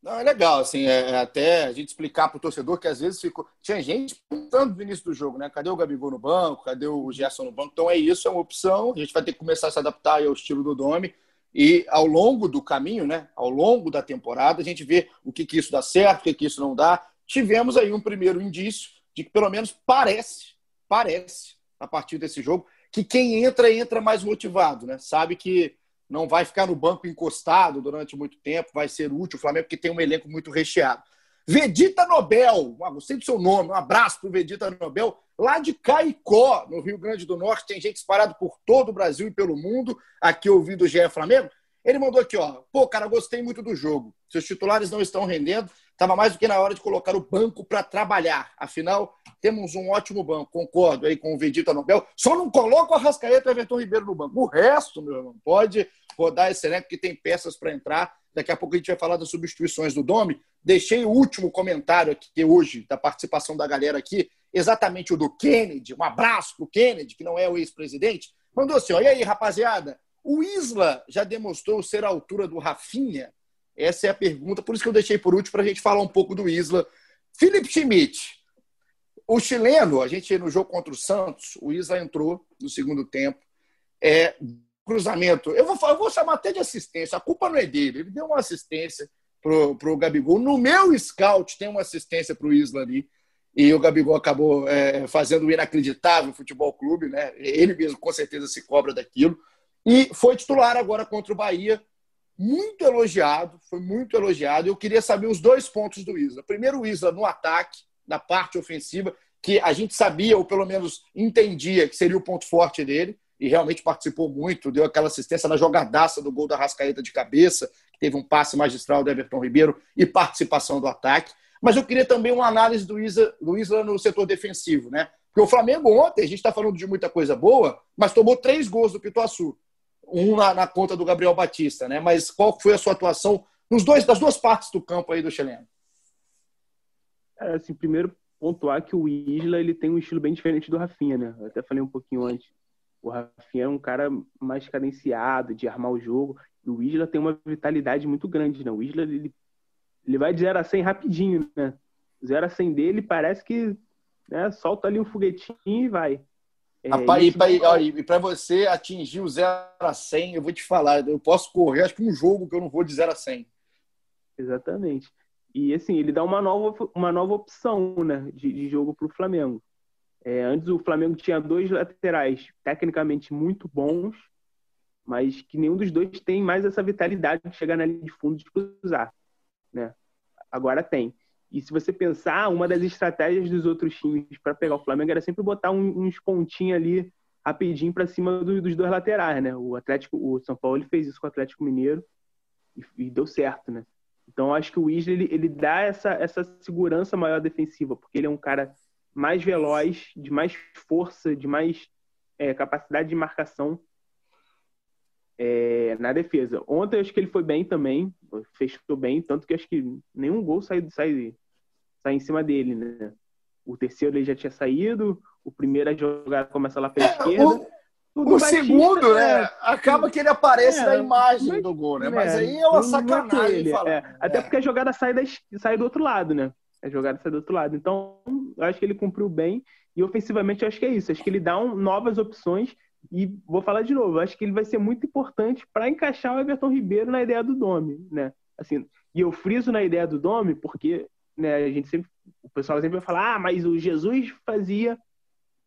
Não, é legal, assim, é, é até a gente explicar para o torcedor que às vezes ficou. Tinha gente perguntando no início do jogo, né? Cadê o Gabigol no banco? Cadê o Gerson no banco? Então é isso, é uma opção. A gente vai ter que começar a se adaptar ao estilo do Domi. E ao longo do caminho, né? Ao longo da temporada, a gente vê o que, que isso dá certo, o que, que isso não dá. Tivemos aí um primeiro indício de que pelo menos parece, parece, a partir desse jogo, que quem entra, entra mais motivado, né? Sabe que não vai ficar no banco encostado durante muito tempo, vai ser útil o Flamengo, porque tem um elenco muito recheado. Vedita Nobel, ah, gostei do seu nome, um abraço para o Vedita Nobel, lá de Caicó, no Rio Grande do Norte, tem gente disparado por todo o Brasil e pelo mundo, aqui ouvindo o GE Flamengo. Ele mandou aqui, ó, pô, cara, gostei muito do jogo. Seus titulares não estão rendendo, estava mais do que na hora de colocar o banco para trabalhar. Afinal, temos um ótimo banco, concordo aí com o Vedita Nobel. Só não coloca o Arrascaeta e o Everton Ribeiro no banco. O resto, meu irmão, pode rodar esse elenco, que tem peças para entrar. Daqui a pouco a gente vai falar das substituições do Domi. Deixei o último comentário aqui hoje, da participação da galera aqui, exatamente o do Kennedy. Um abraço para o Kennedy, que não é o ex-presidente. Mandou assim: e aí, rapaziada? O Isla já demonstrou ser a altura do Rafinha? Essa é a pergunta, por isso que eu deixei por último para a gente falar um pouco do Isla. Felipe Schmidt, o chileno, a gente no jogo contra o Santos, o Isla entrou no segundo tempo, é, cruzamento. Eu vou, eu vou chamar até de assistência. A culpa não é dele. Ele deu uma assistência pro, pro Gabigol. No meu scout tem uma assistência pro Isla ali. E o Gabigol acabou é, fazendo o inacreditável futebol clube, né? Ele mesmo com certeza se cobra daquilo. E foi titular agora contra o Bahia. Muito elogiado, foi muito elogiado. Eu queria saber os dois pontos do Isla. Primeiro, o Isla no ataque, na parte ofensiva, que a gente sabia, ou pelo menos entendia, que seria o ponto forte dele e realmente participou muito, deu aquela assistência na jogadaça do gol da Rascaeta de cabeça, que teve um passe magistral do Everton Ribeiro e participação do ataque. Mas eu queria também uma análise do Isla, do Isla no setor defensivo, né? Porque o Flamengo ontem, a gente está falando de muita coisa boa, mas tomou três gols do Pituaçu. Um na, na, conta do Gabriel Batista, né? Mas qual foi a sua atuação nos dois, das duas partes do campo aí do chileno? É, assim, primeiro pontuar que o Isla ele tem um estilo bem diferente do Rafinha, né? Eu até falei um pouquinho antes. O Rafinha é um cara mais cadenciado, de armar o jogo. E o Isla tem uma vitalidade muito grande, né? O Isla, ele, ele vai de 0 a 100 rapidinho, né? 0 a 100 dele parece que né, solta ali um foguetinho e vai. É, e para você atingir o 0 a 100, eu vou te falar, eu posso correr, acho que um jogo que eu não vou de 0 a 100. Exatamente. E assim, ele dá uma nova, uma nova opção né, de, de jogo para o Flamengo. É, antes o Flamengo tinha dois laterais tecnicamente muito bons, mas que nenhum dos dois tem mais essa vitalidade de chegar na linha de fundo de cruzar. né? Agora tem. E se você pensar, uma das estratégias dos outros times para pegar o Flamengo era sempre botar um, uns pontinhos ali rapidinho para cima do, dos dois laterais, né? O Atlético, o São Paulo ele fez isso com o Atlético Mineiro e, e deu certo, né? Então acho que o Isla ele, ele dá essa, essa segurança maior defensiva, porque ele é um cara mais veloz, de mais força, de mais é, capacidade de marcação é, na defesa. Ontem acho que ele foi bem também, fechou bem, tanto que acho que nenhum gol sai, sai, sai em cima dele, né? O terceiro ele já tinha saído, o primeiro a jogada começa lá pela é, esquerda. O, o segundo, né? É, acaba que ele aparece é, na imagem mas, do gol, né? Mas é, aí é uma sacanagem. Ele, é. Até porque a jogada sai, da, sai do outro lado, né? A jogada sai do outro lado. Então, eu acho que ele cumpriu bem. E ofensivamente, eu acho que é isso. Acho que ele dá um, novas opções. E vou falar de novo, acho que ele vai ser muito importante para encaixar o Everton Ribeiro na ideia do Domi, né? Assim, e eu friso na ideia do Domi porque né, a gente sempre, o pessoal sempre vai falar, ah, mas o Jesus fazia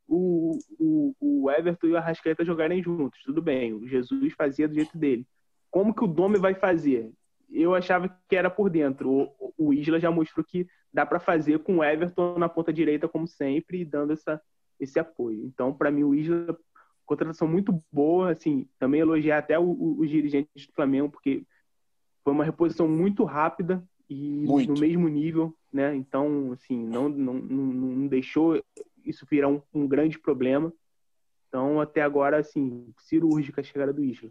o, o, o Everton e o Arrascaeta jogarem juntos. Tudo bem, o Jesus fazia do jeito dele. Como que o Domi vai fazer? Eu achava que era por dentro. O, o Isla já mostrou que dá para fazer com o Everton na ponta direita, como sempre, dando essa, esse apoio. Então, para mim, o Isla, contratação muito boa. Assim, também elogiar até os dirigentes do Flamengo, porque foi uma reposição muito rápida e muito. no mesmo nível, né? Então, assim, não, não, não deixou isso virar um, um grande problema. Então, até agora, assim, cirúrgica a chegada do Isla.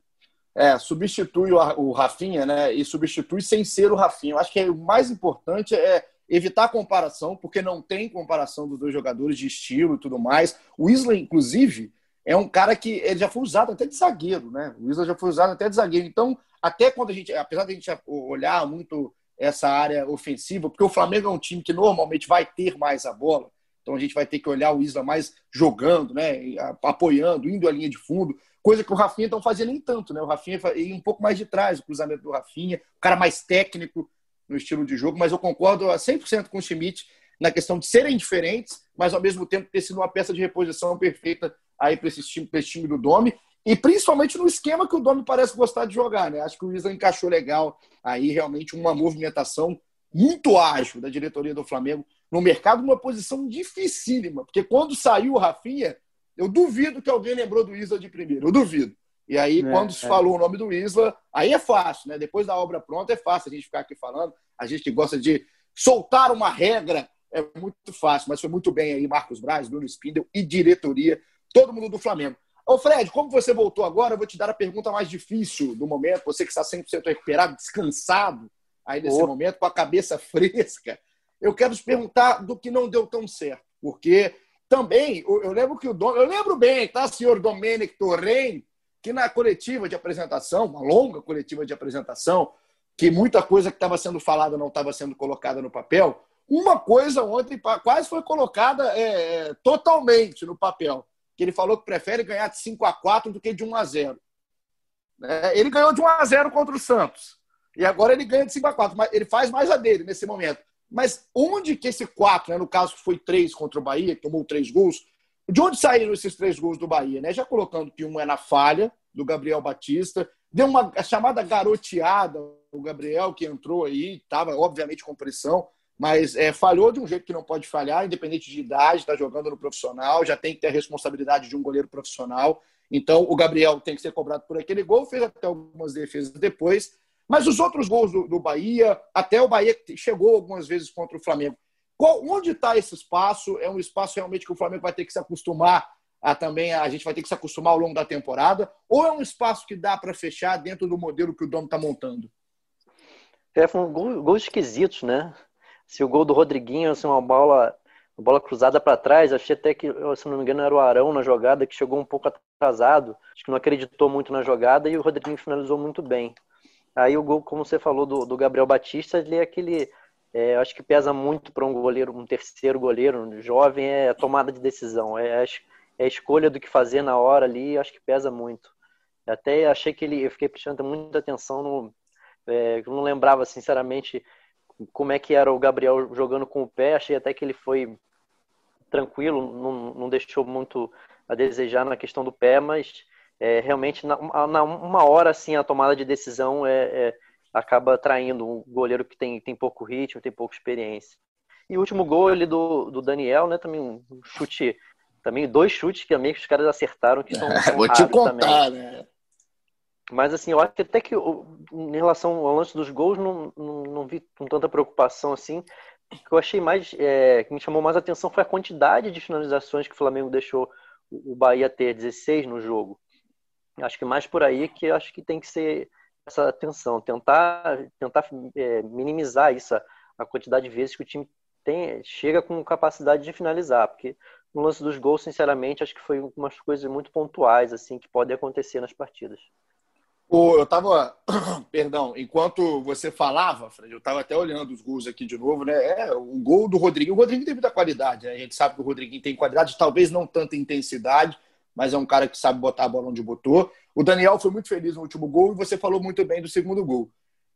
É, substitui o Rafinha, né? E substitui sem ser o Rafinha. Eu acho que é, o mais importante é evitar a comparação, porque não tem comparação dos dois jogadores de estilo e tudo mais. O Isla, inclusive, é um cara que ele já foi usado até de zagueiro, né? O Isla já foi usado até de zagueiro. Então, até quando a gente, apesar de a gente olhar muito essa área ofensiva, porque o Flamengo é um time que normalmente vai ter mais a bola, então a gente vai ter que olhar o Isla mais jogando, né? Apoiando, indo à linha de fundo, coisa que o Rafinha não fazia nem tanto, né? O Rafinha ia um pouco mais de trás, o cruzamento do Rafinha, o cara mais técnico no estilo de jogo, mas eu concordo a 100% com o Schmidt na questão de serem diferentes, mas ao mesmo tempo ter sido uma peça de reposição perfeita aí para esse time, esse time do Domi. E principalmente no esquema que o Domi parece gostar de jogar, né? Acho que o Isla encaixou legal aí, realmente uma movimentação muito ágil da diretoria do Flamengo no mercado, uma posição dificílima, porque quando saiu o Rafinha, eu duvido que alguém lembrou do Isla de primeiro, eu duvido. E aí, é, quando se é. falou o nome do Isla, aí é fácil, né? Depois da obra pronta, é fácil a gente ficar aqui falando. A gente que gosta de soltar uma regra é muito fácil, mas foi muito bem aí Marcos Braz, Bruno Spindel e diretoria, todo mundo do Flamengo. Ô Fred, como você voltou agora, eu vou te dar a pergunta mais difícil do momento. Você que está 100% recuperado, descansado aí nesse oh. momento, com a cabeça fresca eu quero te perguntar do que não deu tão certo. Porque também, eu lembro que o Dom, eu lembro bem, tá, senhor Domênico Torren, que na coletiva de apresentação, uma longa coletiva de apresentação, que muita coisa que estava sendo falada não estava sendo colocada no papel, uma coisa ontem quase foi colocada é, é, totalmente no papel, que ele falou que prefere ganhar de 5 a 4 do que de 1 a 0. É, ele ganhou de 1 a 0 contra o Santos. E agora ele ganha de 5 a 4, mas ele faz mais a dele nesse momento. Mas onde que esse 4, né, no caso foi 3 contra o Bahia, que tomou 3 gols, de onde saíram esses três gols do Bahia? Né? Já colocando que um é na falha do Gabriel Batista, deu uma chamada garoteada o Gabriel que entrou aí, estava obviamente com pressão, mas é, falhou de um jeito que não pode falhar, independente de idade, está jogando no profissional, já tem que ter a responsabilidade de um goleiro profissional. Então o Gabriel tem que ser cobrado por aquele gol, fez até algumas defesas depois, mas os outros gols do, do Bahia, até o Bahia chegou algumas vezes contra o Flamengo. Qual, onde está esse espaço? É um espaço realmente que o Flamengo vai ter que se acostumar a também, a gente vai ter que se acostumar ao longo da temporada? Ou é um espaço que dá para fechar dentro do modelo que o Domo está montando? É, foram gols esquisitos, né? Se o gol do Rodriguinho, assim, uma bola, uma bola cruzada para trás, achei até que, se não me engano, era o Arão na jogada, que chegou um pouco atrasado, acho que não acreditou muito na jogada e o Rodriguinho finalizou muito bem. Aí o gol, como você falou, do, do Gabriel Batista, ele é aquele. É, acho que pesa muito para um goleiro, um terceiro goleiro, um jovem, é a tomada de decisão. É, é a escolha do que fazer na hora ali, acho que pesa muito. Até achei que ele. Eu fiquei prestando muita atenção no. É, eu não lembrava, sinceramente, como é que era o Gabriel jogando com o pé. Achei até que ele foi tranquilo, não, não deixou muito a desejar na questão do pé, mas é, realmente na, na, uma hora assim a tomada de decisão é, é, acaba traindo um goleiro que tem, tem pouco ritmo, tem pouca experiência. E o último gol ali do, do Daniel, né? Também um chute, também dois chutes que que os caras acertaram que são, são Vou te contar, também. né? Mas assim, eu acho que até que em relação ao lance dos gols, não, não, não vi com tanta preocupação assim. O que eu achei mais, é, que me chamou mais atenção foi a quantidade de finalizações que o Flamengo deixou o Bahia ter, 16 no jogo. Acho que mais por aí que acho que tem que ser essa atenção, tentar, tentar é, minimizar isso, a quantidade de vezes que o time tem, chega com capacidade de finalizar, porque no lance dos gols, sinceramente, acho que foi umas coisas muito pontuais assim que podem acontecer nas partidas. Eu estava, perdão, enquanto você falava, Fred, eu estava até olhando os gols aqui de novo, né? É, o gol do Rodriguinho. O Rodriguinho tem muita qualidade, né? A gente sabe que o Rodriguinho tem qualidade, talvez não tanta intensidade, mas é um cara que sabe botar a bola onde botou. O Daniel foi muito feliz no último gol e você falou muito bem do segundo gol.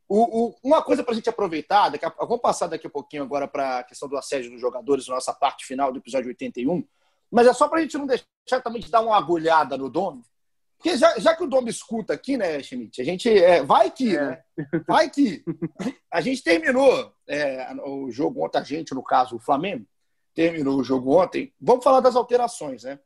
O, o, uma coisa para a gente aproveitar, daqui a, vamos passar daqui a pouquinho agora para a questão do assédio dos jogadores, nossa parte final do episódio 81, mas é só para a gente não deixar também de dar uma agulhada no Domi, porque já, já que o Dom escuta aqui, né, Schmidt? A gente. É, vai que, é. né? Vai que. A gente terminou é, o jogo ontem, a gente, no caso, o Flamengo, terminou o jogo ontem. Vamos falar das alterações, né?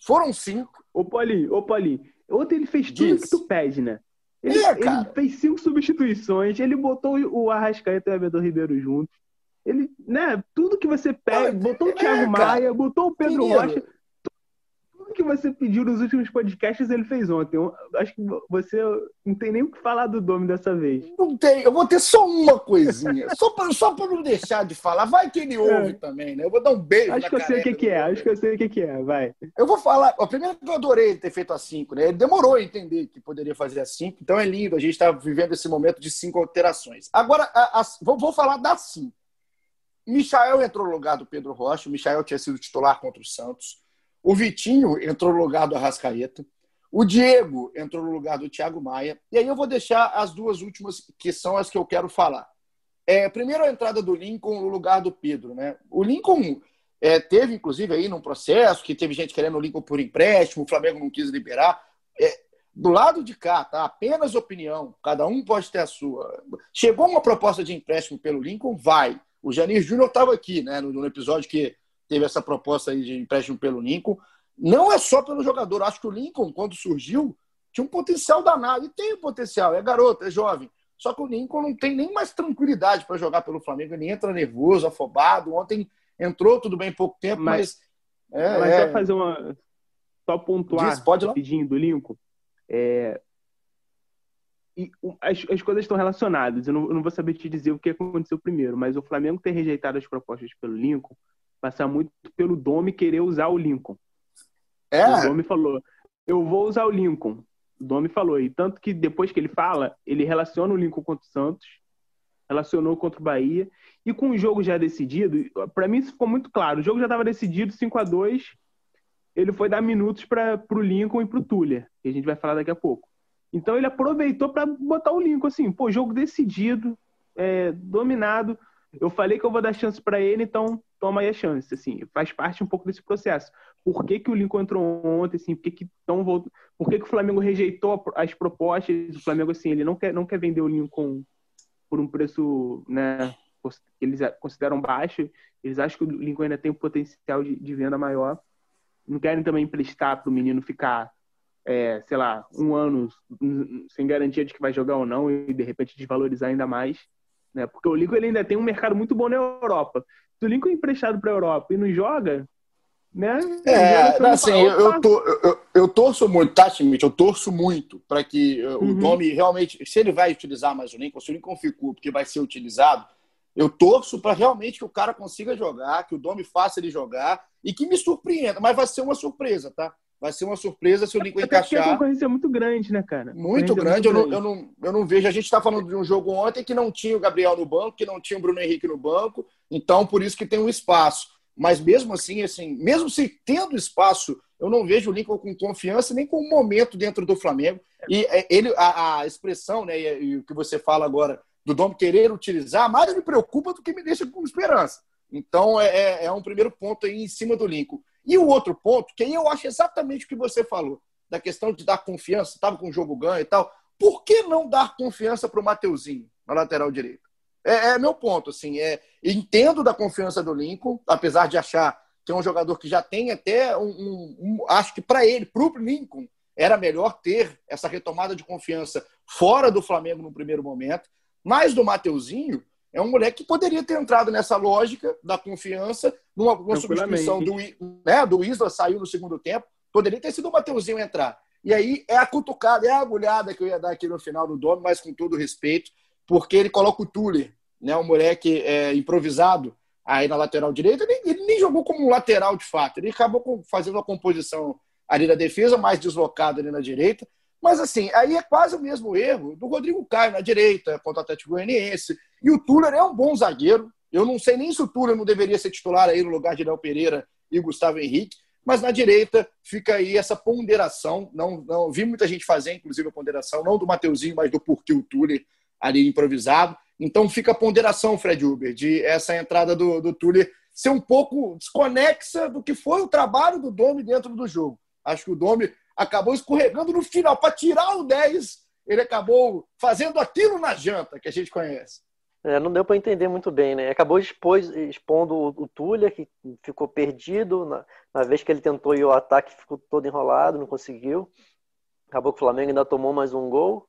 Foram cinco. Ô, Paulinho, ô, Paulinho. Ontem ele fez tudo Diz. que tu pede, né? Ele, é, ele, fez cinco substituições, ele botou o Arrascaeta e o Abedor Ribeiro juntos. Ele, né, tudo que você pede, botou o Thiago é, Maia, botou o Pedro Menino. Rocha tudo que você pediu nos últimos podcasts ele fez ontem. Eu acho que você não tem nem o que falar do Domi dessa vez. Não tem. Eu vou ter só uma coisinha. só para só pra não deixar de falar. Vai que ele ouve é. também, né? Eu vou dar um beijo Acho que eu sei o que, que é. Acho que eu sei o que, que é. Vai. Eu vou falar. A primeira que eu adorei ter feito a cinco, né? Ele demorou a entender que poderia fazer a cinco. Então é lindo. A gente está vivendo esse momento de cinco alterações. Agora, a, a, vou, vou falar da cinco. Michael entrou no lugar do Pedro Rocha. O Michael tinha sido titular contra o Santos. O Vitinho entrou no lugar do Arrascaeta. O Diego entrou no lugar do Thiago Maia. E aí eu vou deixar as duas últimas, que são as que eu quero falar. É, primeiro, a entrada do Lincoln no lugar do Pedro. Né? O Lincoln é, teve, inclusive, aí num processo que teve gente querendo o Lincoln por empréstimo, o Flamengo não quis liberar. É, do lado de cá, tá? Apenas opinião, cada um pode ter a sua. Chegou uma proposta de empréstimo pelo Lincoln, vai. O Janir Júnior estava aqui, né, no, no episódio que teve essa proposta aí de empréstimo pelo Lincoln. Não é só pelo jogador. Acho que o Lincoln, quando surgiu, tinha um potencial danado. E tem um potencial, é garoto, é jovem. Só que o Lincoln não tem nem mais tranquilidade para jogar pelo Flamengo. Ele entra nervoso, afobado. Ontem entrou tudo bem pouco tempo, mas. Mas, é, mas é... só fazer uma. Só pontuar Diz, pode rapidinho do Lincoln. É... E as, as coisas estão relacionadas. Eu não, eu não vou saber te dizer o que aconteceu primeiro, mas o Flamengo ter rejeitado as propostas pelo Lincoln passar muito pelo Domi querer usar o Lincoln. É. O Domi falou, eu vou usar o Lincoln. O Domi falou, e tanto que depois que ele fala, ele relaciona o Lincoln contra o Santos, relacionou contra o Bahia, e com o jogo já decidido, para mim isso ficou muito claro. O jogo já estava decidido, 5 a 2 ele foi dar minutos para o Lincoln e para o Tuller, que a gente vai falar daqui a pouco. Então ele aproveitou para botar o Lincoln assim, pô, jogo decidido, é, dominado. Eu falei que eu vou dar chance para ele, então toma aí a chance, assim, faz parte um pouco desse processo. Por que, que o Lincoln entrou ontem, assim, por que, que, tão, por que, que o Flamengo rejeitou as propostas? O Flamengo, assim, ele não quer, não quer vender o Lincoln por um preço, né, que eles consideram baixo, eles acham que o Lincoln ainda tem um potencial de, de venda maior. Não querem também emprestar para o menino ficar, é, sei lá, um ano sem garantia de que vai jogar ou não e de repente desvalorizar ainda mais. Né? Porque o Lincoln ele ainda tem um mercado muito bom na Europa se o Lincoln é emprestado para a Europa e não joga, né? É, assim, eu, eu, tô, eu, eu, torço muito, tá, Schmidt? Eu torço muito para que uh, uhum. o Domi realmente, se ele vai utilizar mais o Lincoln, se o Lincoln ficou porque vai ser utilizado, eu torço para realmente que o cara consiga jogar, que o Domi faça ele jogar e que me surpreenda, mas vai ser uma surpresa, tá? Vai ser uma surpresa se o Lincoln Até encaixar. a concorrência é muito grande, né, cara? Muito grande. É muito grande. Eu, não, eu, não, eu não vejo. A gente está falando de um jogo ontem que não tinha o Gabriel no banco, que não tinha o Bruno Henrique no banco. Então, por isso que tem um espaço. Mas mesmo assim, assim, mesmo se tendo espaço, eu não vejo o Lincoln com confiança nem com o momento dentro do Flamengo. E é, ele, a, a expressão, né, e, e, o que você fala agora do Dom querer utilizar, mais me preocupa do que me deixa com esperança. Então, é, é, é um primeiro ponto aí em cima do Lincoln. E o outro ponto, que aí eu acho exatamente o que você falou, da questão de dar confiança, estava com o jogo ganho e tal. por que não dar confiança para o Mateuzinho na lateral direita? É, é, meu ponto, assim, é, entendo da confiança do Lincoln, apesar de achar que é um jogador que já tem até um, um, um acho que para ele, para o Lincoln, era melhor ter essa retomada de confiança fora do Flamengo no primeiro momento, mas do Mateuzinho é um moleque que poderia ter entrado nessa lógica da confiança, numa, numa substituição do, né, do Isla, saiu no segundo tempo, poderia ter sido o Mateuzinho entrar. E aí é a cutucada, é a agulhada que eu ia dar aqui no final do dono, mas com todo respeito, porque ele coloca o Tuller, né, um moleque é, improvisado aí na lateral direita, ele, ele, nem jogou como um lateral de fato, ele acabou fazendo a composição ali na defesa, mais deslocado ali na direita, mas assim, aí é quase o mesmo erro do Rodrigo Caio na direita, contra o Atlético Goianiense, e o Tuller é um bom zagueiro, eu não sei nem se o Tuller não deveria ser titular aí no lugar de Léo Pereira e Gustavo Henrique, mas na direita fica aí essa ponderação. Não, não vi muita gente fazer, inclusive, a ponderação, não do Mateuzinho, mas do porquê o Tuller ali improvisado. Então fica a ponderação, Fred Uber, de essa entrada do, do Tuller ser um pouco desconexa do que foi o trabalho do Domi dentro do jogo. Acho que o Domi acabou escorregando no final. Para tirar o 10, ele acabou fazendo aquilo na janta que a gente conhece. É, não deu para entender muito bem, né? Acabou expôs, expondo o, o que ficou perdido. Na, na, vez que ele tentou ir ao ataque, ficou todo enrolado, não conseguiu. Acabou que o Flamengo ainda tomou mais um gol.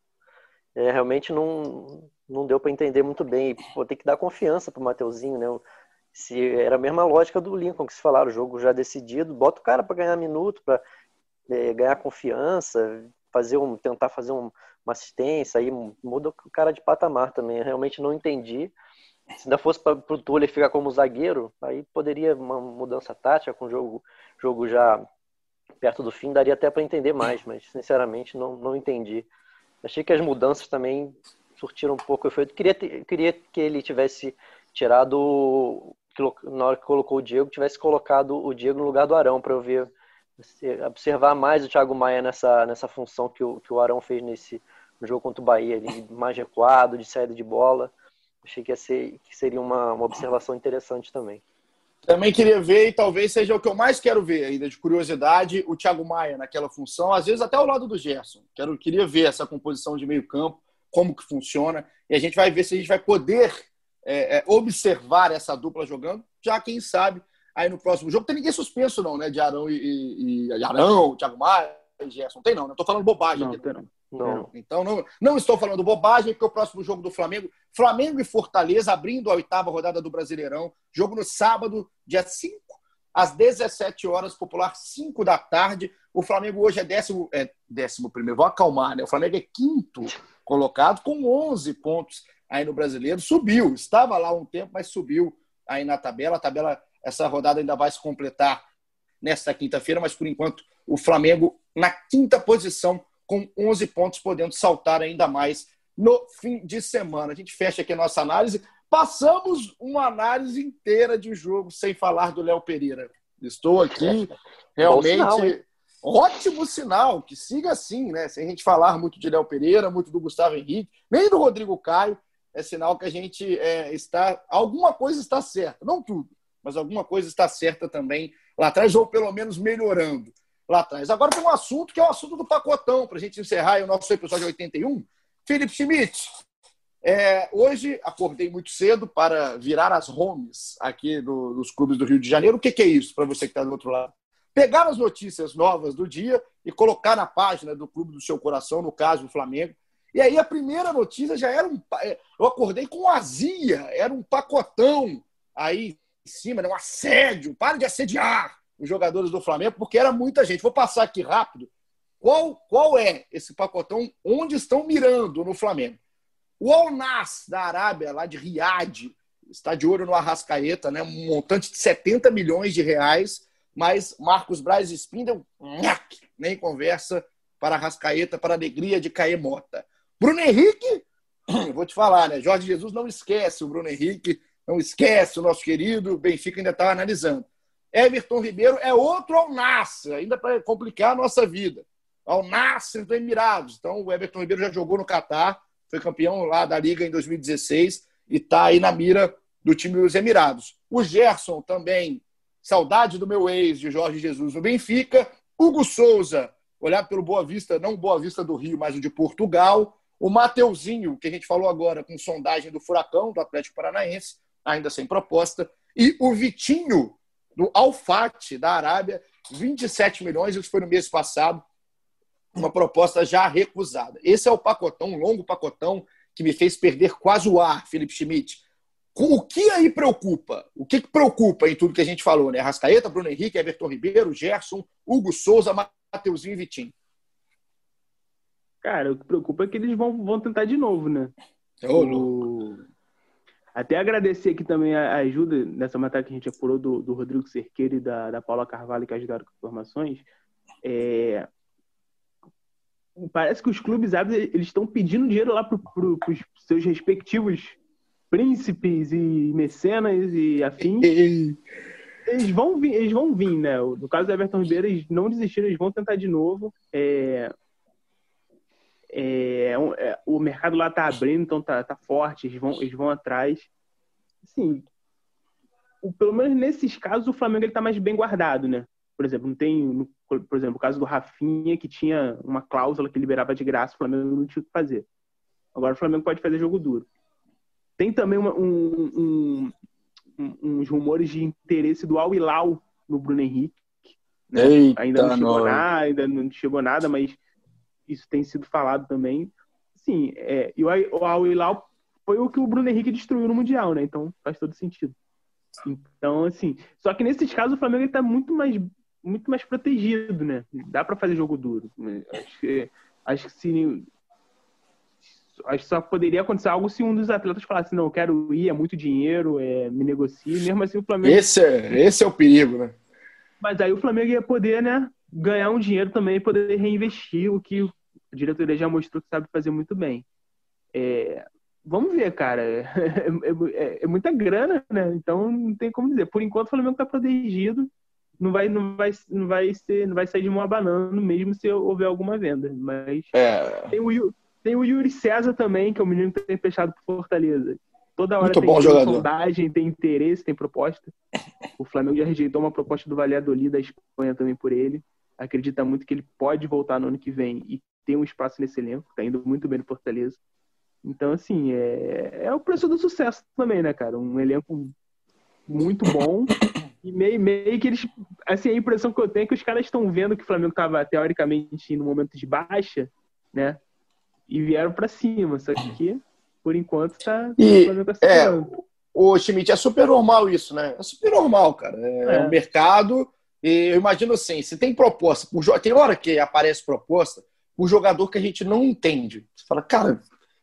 É, realmente não, não deu para entender muito bem. Vou ter que dar confiança para o Mateuzinho, né? Se era a mesma lógica do Lincoln que se falaram, o jogo já decidido, bota o cara para ganhar minuto, para é, ganhar confiança, fazer um, tentar fazer um, uma assistência, aí muda o cara de patamar também. Eu realmente não entendi. Se ainda fosse para o Tuller ficar como zagueiro, aí poderia uma mudança tática com o jogo, jogo já perto do fim, daria até para entender mais, mas sinceramente não, não entendi. Achei que as mudanças também surtiram um pouco efeito. Queria, queria que ele tivesse tirado, na hora que colocou o Diego, tivesse colocado o Diego no lugar do Arão para eu ver observar mais o Thiago Maia nessa, nessa função que o, que o Arão fez nesse no jogo contra o Bahia, ali, mais recuado, de saída de bola. Achei que, ia ser, que seria uma, uma observação interessante também. Também queria ver, e talvez seja o que eu mais quero ver ainda, de curiosidade, o Thiago Maia naquela função, às vezes até ao lado do Gerson. Quero, queria ver essa composição de meio campo, como que funciona, e a gente vai ver se a gente vai poder é, é, observar essa dupla jogando, já quem sabe aí no próximo jogo. Tem ninguém suspenso, não, né? De Arão e, e, e Arão, Thiago Maia, Gerson. Tem não, né? Estou falando bobagem não, aqui. Tem não. Não. Então, não, não estou falando bobagem, porque o próximo jogo do Flamengo, Flamengo e Fortaleza, abrindo a oitava rodada do Brasileirão, jogo no sábado, dia 5, às 17 horas, popular 5 da tarde. O Flamengo hoje é décimo, é décimo primeiro, vou acalmar, né? O Flamengo é quinto colocado, com 11 pontos aí no Brasileiro. Subiu, estava lá um tempo, mas subiu aí na tabela. A tabela essa rodada ainda vai se completar nesta quinta-feira, mas por enquanto o Flamengo na quinta posição, com 11 pontos, podendo saltar ainda mais no fim de semana. A gente fecha aqui a nossa análise. Passamos uma análise inteira de jogo sem falar do Léo Pereira. Estou aqui realmente. Sinal, ótimo sinal, que siga assim, né? Sem a gente falar muito de Léo Pereira, muito do Gustavo Henrique, nem do Rodrigo Caio, é sinal que a gente é, está. Alguma coisa está certa, não tudo, mas alguma coisa está certa também lá atrás, ou pelo menos melhorando lá atrás. Agora tem um assunto que é o assunto do pacotão, para a gente encerrar o nosso episódio 81. Felipe Schmidt, é, hoje acordei muito cedo para virar as homes aqui do, dos clubes do Rio de Janeiro. O que, que é isso para você que está do outro lado? Pegar as notícias novas do dia e colocar na página do clube do seu coração, no caso do Flamengo. E aí a primeira notícia já era um. É, eu acordei com azia, era um pacotão aí em cima, né? um assédio. Para de assediar os jogadores do Flamengo, porque era muita gente. Vou passar aqui rápido. Qual, qual é esse pacotão? Onde estão mirando no Flamengo? O Al-Nas, da Arábia, lá de Riad, está de olho no Arrascaeta, né? um montante de 70 milhões de reais, mas Marcos Braz e Spindel, nem conversa para Arrascaeta, para a alegria de Caemota. Bruno Henrique, vou te falar, né? Jorge Jesus não esquece o Bruno Henrique, não esquece o nosso querido Benfica ainda está analisando. Everton Ribeiro é outro ao Nasser, ainda para complicar a nossa vida. Ao Nasser do Emirados. Então, o Everton Ribeiro já jogou no Catar, foi campeão lá da Liga em 2016 e está aí na mira do time dos Emirados. O Gerson também, saudade do meu ex, de Jorge Jesus no Benfica. Hugo Souza, olhar pelo Boa Vista, não Boa Vista do Rio, mas o de Portugal. O Mateuzinho, que a gente falou agora com sondagem do Furacão, do Atlético Paranaense, ainda sem proposta. E o Vitinho, do Alfate, da Arábia, 27 milhões, isso foi no mês passado, uma proposta já recusada. Esse é o pacotão, um longo pacotão, que me fez perder quase o ar, Felipe Schmidt. O que aí preocupa? O que, preocupa em tudo que a gente falou, né? Rascaeta, Bruno Henrique, Everton Ribeiro, Gerson, Hugo Souza, Mateuzinho e Vitinho. Cara, o que preocupa é que eles vão, vão tentar de novo, né? o... Até agradecer aqui também a ajuda nessa matéria que a gente apurou do, do Rodrigo Cerqueira e da, da Paula Carvalho, que ajudaram com informações. É... Parece que os clubes eles estão pedindo dinheiro lá para os seus respectivos príncipes e mecenas e afins. eles vão vir, eles vão vir, né? No caso do Everton Ribeiro, eles não desistiram, eles vão tentar de novo. É, é, é, o mercado lá tá abrindo, então tá, tá forte, eles vão, eles vão atrás. Assim, o, pelo menos nesses casos, o Flamengo ele tá mais bem guardado, né? Por exemplo, não tem, por exemplo, o caso do Rafinha, que tinha uma cláusula que liberava de graça, o Flamengo não tinha o que fazer. Agora o Flamengo pode fazer jogo duro. Tem também uma, um, um, um, uns rumores de interesse do Al Hilal no Bruno Henrique. Né? ainda não chegou nada, ainda não chegou nada, mas isso tem sido falado também. Sim, é, e o Al Hilal foi o que o Bruno Henrique destruiu no Mundial, né? Então faz todo sentido. Então, assim, só que nesses casos o Flamengo está muito mais muito mais protegido, né? Dá para fazer jogo duro. Acho que, acho que se acho que só poderia acontecer algo se um dos atletas falasse, não, eu quero ir, é muito dinheiro, é, me negocie, mesmo assim o Flamengo. Esse é, esse é o perigo, né? Mas aí o Flamengo ia poder, né, ganhar um dinheiro também e poder reinvestir, o que a diretoria já mostrou que sabe fazer muito bem. É, vamos ver, cara. É, é, é, muita grana, né? Então não tem como dizer. Por enquanto o Flamengo está protegido. Não vai, não vai, não vai ser, não vai sair de mão abanando, mesmo se houver alguma venda. Mas é. tem, o, tem o Yuri César também, que é o menino que tem fechado por Fortaleza. Toda hora Muito tem, sondagem, tem interesse, tem proposta. O Flamengo já rejeitou uma proposta do Valladolid da Espanha também por ele. Acredita muito que ele pode voltar no ano que vem e ter um espaço nesse elenco. Tá indo muito bem no Fortaleza. Então, assim, é, é o preço do sucesso também, né, cara? Um elenco muito bom. E meio, meio que eles. Assim, a impressão que eu tenho é que os caras estão vendo que o Flamengo estava teoricamente no momento de baixa, né? E vieram para cima. Só que, por enquanto, tá. E, o tá é, o Schmidt, é super normal isso, né? É super normal, cara. É, é. um mercado. E eu imagino assim, se tem proposta, tem hora que aparece proposta, o jogador que a gente não entende. Você fala, cara,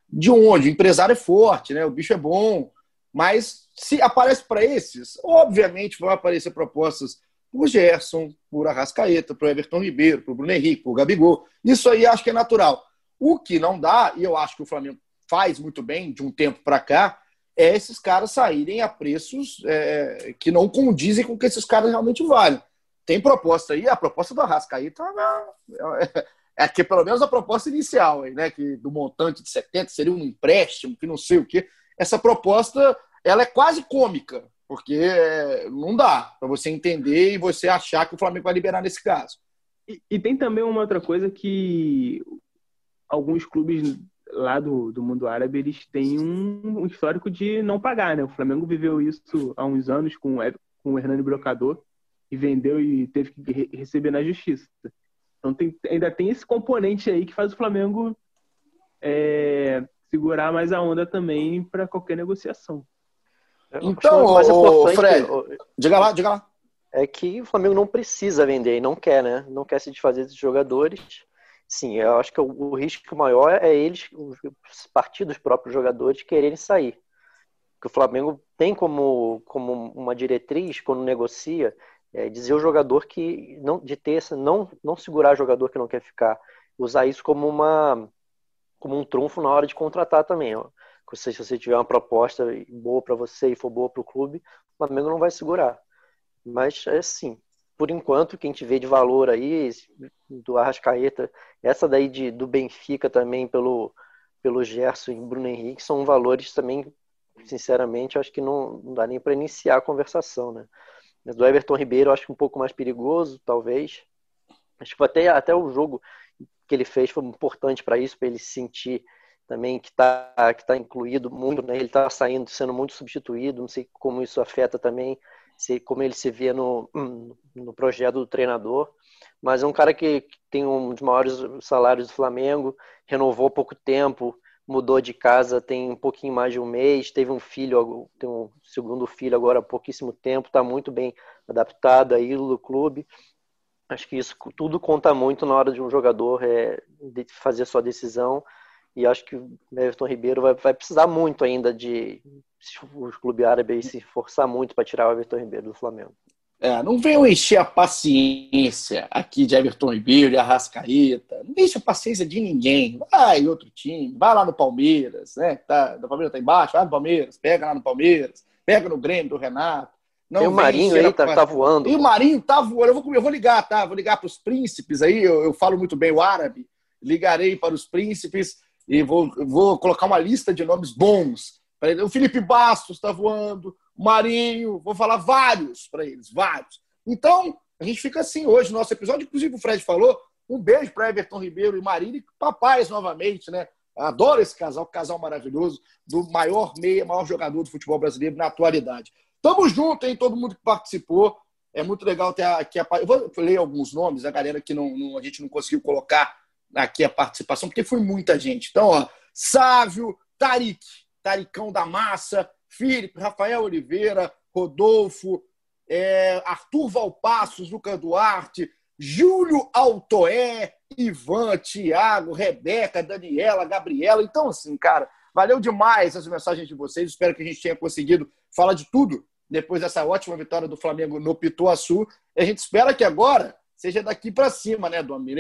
de onde? O empresário é forte, né? O bicho é bom. Mas se aparece para esses, obviamente vão aparecer propostas por Gerson, por Arrascaeta, por Everton Ribeiro, por Bruno Henrique, por Gabigol. Isso aí acho que é natural. O que não dá, e eu acho que o Flamengo faz muito bem de um tempo para cá, é esses caras saírem a preços é, que não condizem com o que esses caras realmente valem. Tem proposta aí, a proposta do Arrascaeta é, que pelo menos a proposta inicial, né, que do montante de 70 seria um empréstimo, que não sei o quê. Essa proposta, ela é quase cômica, porque é, não dá para você entender e você achar que o Flamengo vai liberar nesse caso. E, e, tem também uma outra coisa que alguns clubes lá do, do mundo árabe, eles têm um, um histórico de não pagar, né? O Flamengo viveu isso há uns anos com, com o Hernani Brocador e vendeu e teve que re receber na justiça. Então tem, ainda tem esse componente aí que faz o Flamengo é, segurar mais a onda também para qualquer negociação. Então, o Fred, diga lá, diga lá. É que o Flamengo não precisa vender e não quer, né? Não quer se desfazer desses jogadores. Sim, eu acho que o, o risco maior é eles, os partidos próprios jogadores, quererem sair. Que o Flamengo tem como, como uma diretriz quando negocia é, dizer o jogador que não de ter essa, não não segurar jogador que não quer ficar, usar isso como uma como um trunfo na hora de contratar também. Ó. Se você tiver uma proposta boa para você e for boa para o clube, o Flamengo não vai segurar. Mas é assim, por enquanto quem te vê de valor aí do Arrascaeta, essa daí de, do Benfica também pelo pelo Gerson e Bruno Henrique são valores também, sinceramente, acho que não, não dá nem para iniciar a conversação, né? Do Everton Ribeiro, acho que um pouco mais perigoso, talvez. Acho que até, até o jogo que ele fez foi importante para isso, para ele se sentir também que está que tá incluído muito, né? Ele está saindo, sendo muito substituído. Não sei como isso afeta também, se, como ele se vê no, no projeto do treinador. Mas é um cara que, que tem um dos maiores salários do Flamengo, renovou há pouco tempo, mudou de casa tem um pouquinho mais de um mês, teve um filho, tem um segundo filho agora há pouquíssimo tempo, está muito bem adaptado aí no clube. Acho que isso tudo conta muito na hora de um jogador é, de fazer sua decisão. E acho que o Everton Ribeiro vai, vai precisar muito ainda de o clube árabe se forçar muito para tirar o Everton Ribeiro do Flamengo. É, não venham encher a paciência aqui de Everton Ribeiro e Arrascaeta. Não enche a paciência de ninguém. Vai outro time, vai lá no Palmeiras, né? Tá, o Palmeiras tá embaixo, vai no Palmeiras, pega lá no Palmeiras, pega no Grêmio do Renato. Não Tem o Marinho aí, tá, tá, voando. E o Marinho tá voando. Eu vou, eu vou ligar, tá? Vou ligar para os príncipes aí, eu, eu, falo muito bem o árabe. Ligarei para os príncipes e vou, vou colocar uma lista de nomes bons. O Felipe Bastos está voando, Marinho, vou falar vários para eles, vários. Então, a gente fica assim hoje no nosso episódio. Inclusive, o Fred falou. Um beijo para Everton Ribeiro e Marinho e papais novamente, né? Adoro esse casal, casal maravilhoso, do maior meia, maior jogador do futebol brasileiro na atualidade. Tamo junto, hein? Todo mundo que participou. É muito legal ter aqui a. Eu vou ler alguns nomes, a galera que não, não, a gente não conseguiu colocar aqui a participação, porque foi muita gente. Então, ó, Sávio, Tarik, Taricão da Massa, Felipe, Rafael Oliveira, Rodolfo, é, Arthur Valpassos, Lucas Duarte, Júlio Altoé, Ivan, Tiago, Rebeca, Daniela, Gabriela. Então, assim, cara, valeu demais as mensagens de vocês. Espero que a gente tenha conseguido falar de tudo depois dessa ótima vitória do Flamengo no Pituaçu. A gente espera que agora seja daqui para cima, né, Domi?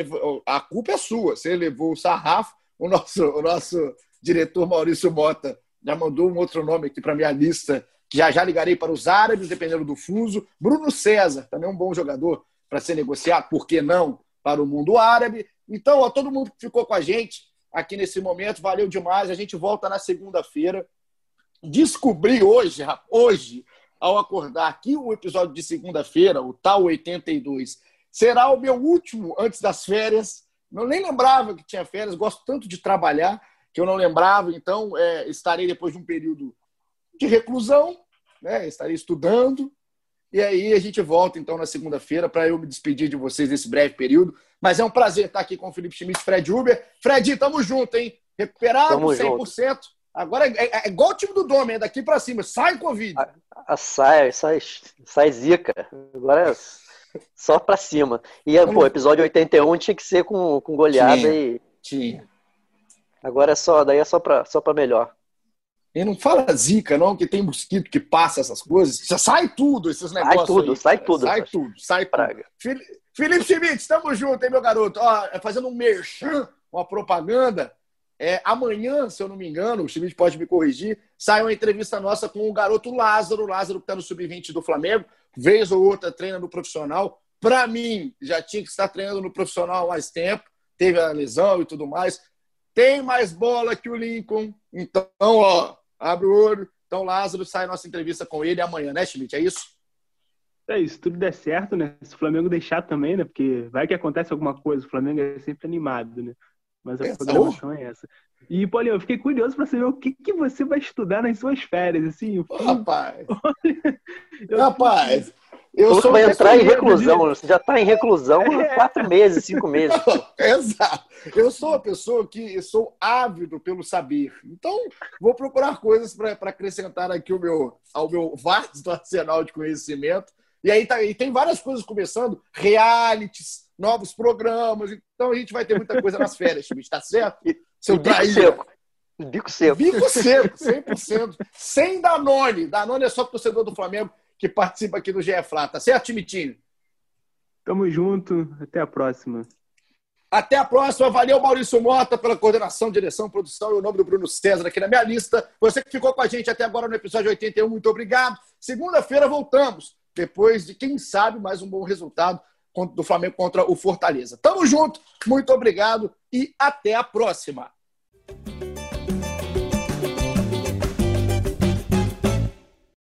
A culpa é sua. Você levou o sarrafo, o nosso, o nosso diretor Maurício Mota já mandou um outro nome aqui para minha lista, que já já ligarei para os árabes, dependendo do fuso. Bruno César, também um bom jogador para ser negociado, por que não, para o mundo árabe. Então, a todo mundo que ficou com a gente aqui nesse momento, valeu demais. A gente volta na segunda-feira. Descobri hoje, hoje, ao acordar que o episódio de segunda-feira, o tal 82, será o meu último antes das férias. Não nem lembrava que tinha férias, gosto tanto de trabalhar que eu não lembrava. Então, é, estarei depois de um período de reclusão, né? estarei estudando. E aí a gente volta então na segunda-feira para eu me despedir de vocês nesse breve período. Mas é um prazer estar aqui com o Felipe Schmidt e Fred Uber. Fred, tamo junto, hein? Recuperado tamo 100%. Junto. Agora é, é, é, igual o time do Dome, é daqui para cima. Sai Covid. A, a, sai, sai, sai zica. Agora é só para cima. E, pô, episódio 81 tinha que ser com, com goleada tinha, e. Tinha. Agora é só, daí é só para só pra melhor. E não fala zica, não, que tem mosquito que passa essas coisas. Já sai tudo, esses negócios. Sai tudo, aí, sai tudo. Sai tudo, sai praga. Tudo. Felipe Schmidt, estamos juntos, hein, meu garoto? Ó, é fazendo um merchan, uma propaganda. É, amanhã, se eu não me engano, o Schmidt pode me corrigir, sai uma entrevista nossa com o garoto Lázaro, Lázaro que está no Sub-20 do Flamengo, vez ou outra treina no profissional. Para mim, já tinha que estar treinando no profissional há mais tempo, teve a lesão e tudo mais tem mais bola que o Lincoln. Então, ó, abre o olho. Então, Lázaro, sai nossa entrevista com ele amanhã, né, Schmidt? É isso? É isso, tudo der certo, né? Se o Flamengo deixar também, né? Porque vai que acontece alguma coisa, o Flamengo é sempre animado, né? Mas a programação é essa. E, Paulinho, eu fiquei curioso para saber o que, que você vai estudar nas suas férias, assim. Ô, rapaz! rapaz, eu Você vai entrar em reclusão, você já está em reclusão há é. quatro meses, cinco meses. Exato. Eu sou uma pessoa que sou ávido pelo saber. Então, vou procurar coisas para acrescentar aqui o meu, ao meu vasto arsenal de conhecimento. E aí tá, e tem várias coisas começando, realities, novos programas. Então a gente vai ter muita coisa nas férias, Schmidt, tá certo? Seu bico seco. Bico seco. Bico seco, 100%. Sem Danone. Danone é só torcedor do Flamengo que participa aqui do GE Flá. Tá certo, Timitinho? Tamo junto. Até a próxima. Até a próxima. Valeu, Maurício Mota, pela coordenação, direção, produção e o nome do Bruno César aqui na minha lista. Você que ficou com a gente até agora no episódio 81, muito obrigado. Segunda-feira voltamos, depois de, quem sabe, mais um bom resultado do Flamengo contra o Fortaleza. Tamo junto, muito obrigado e até a próxima.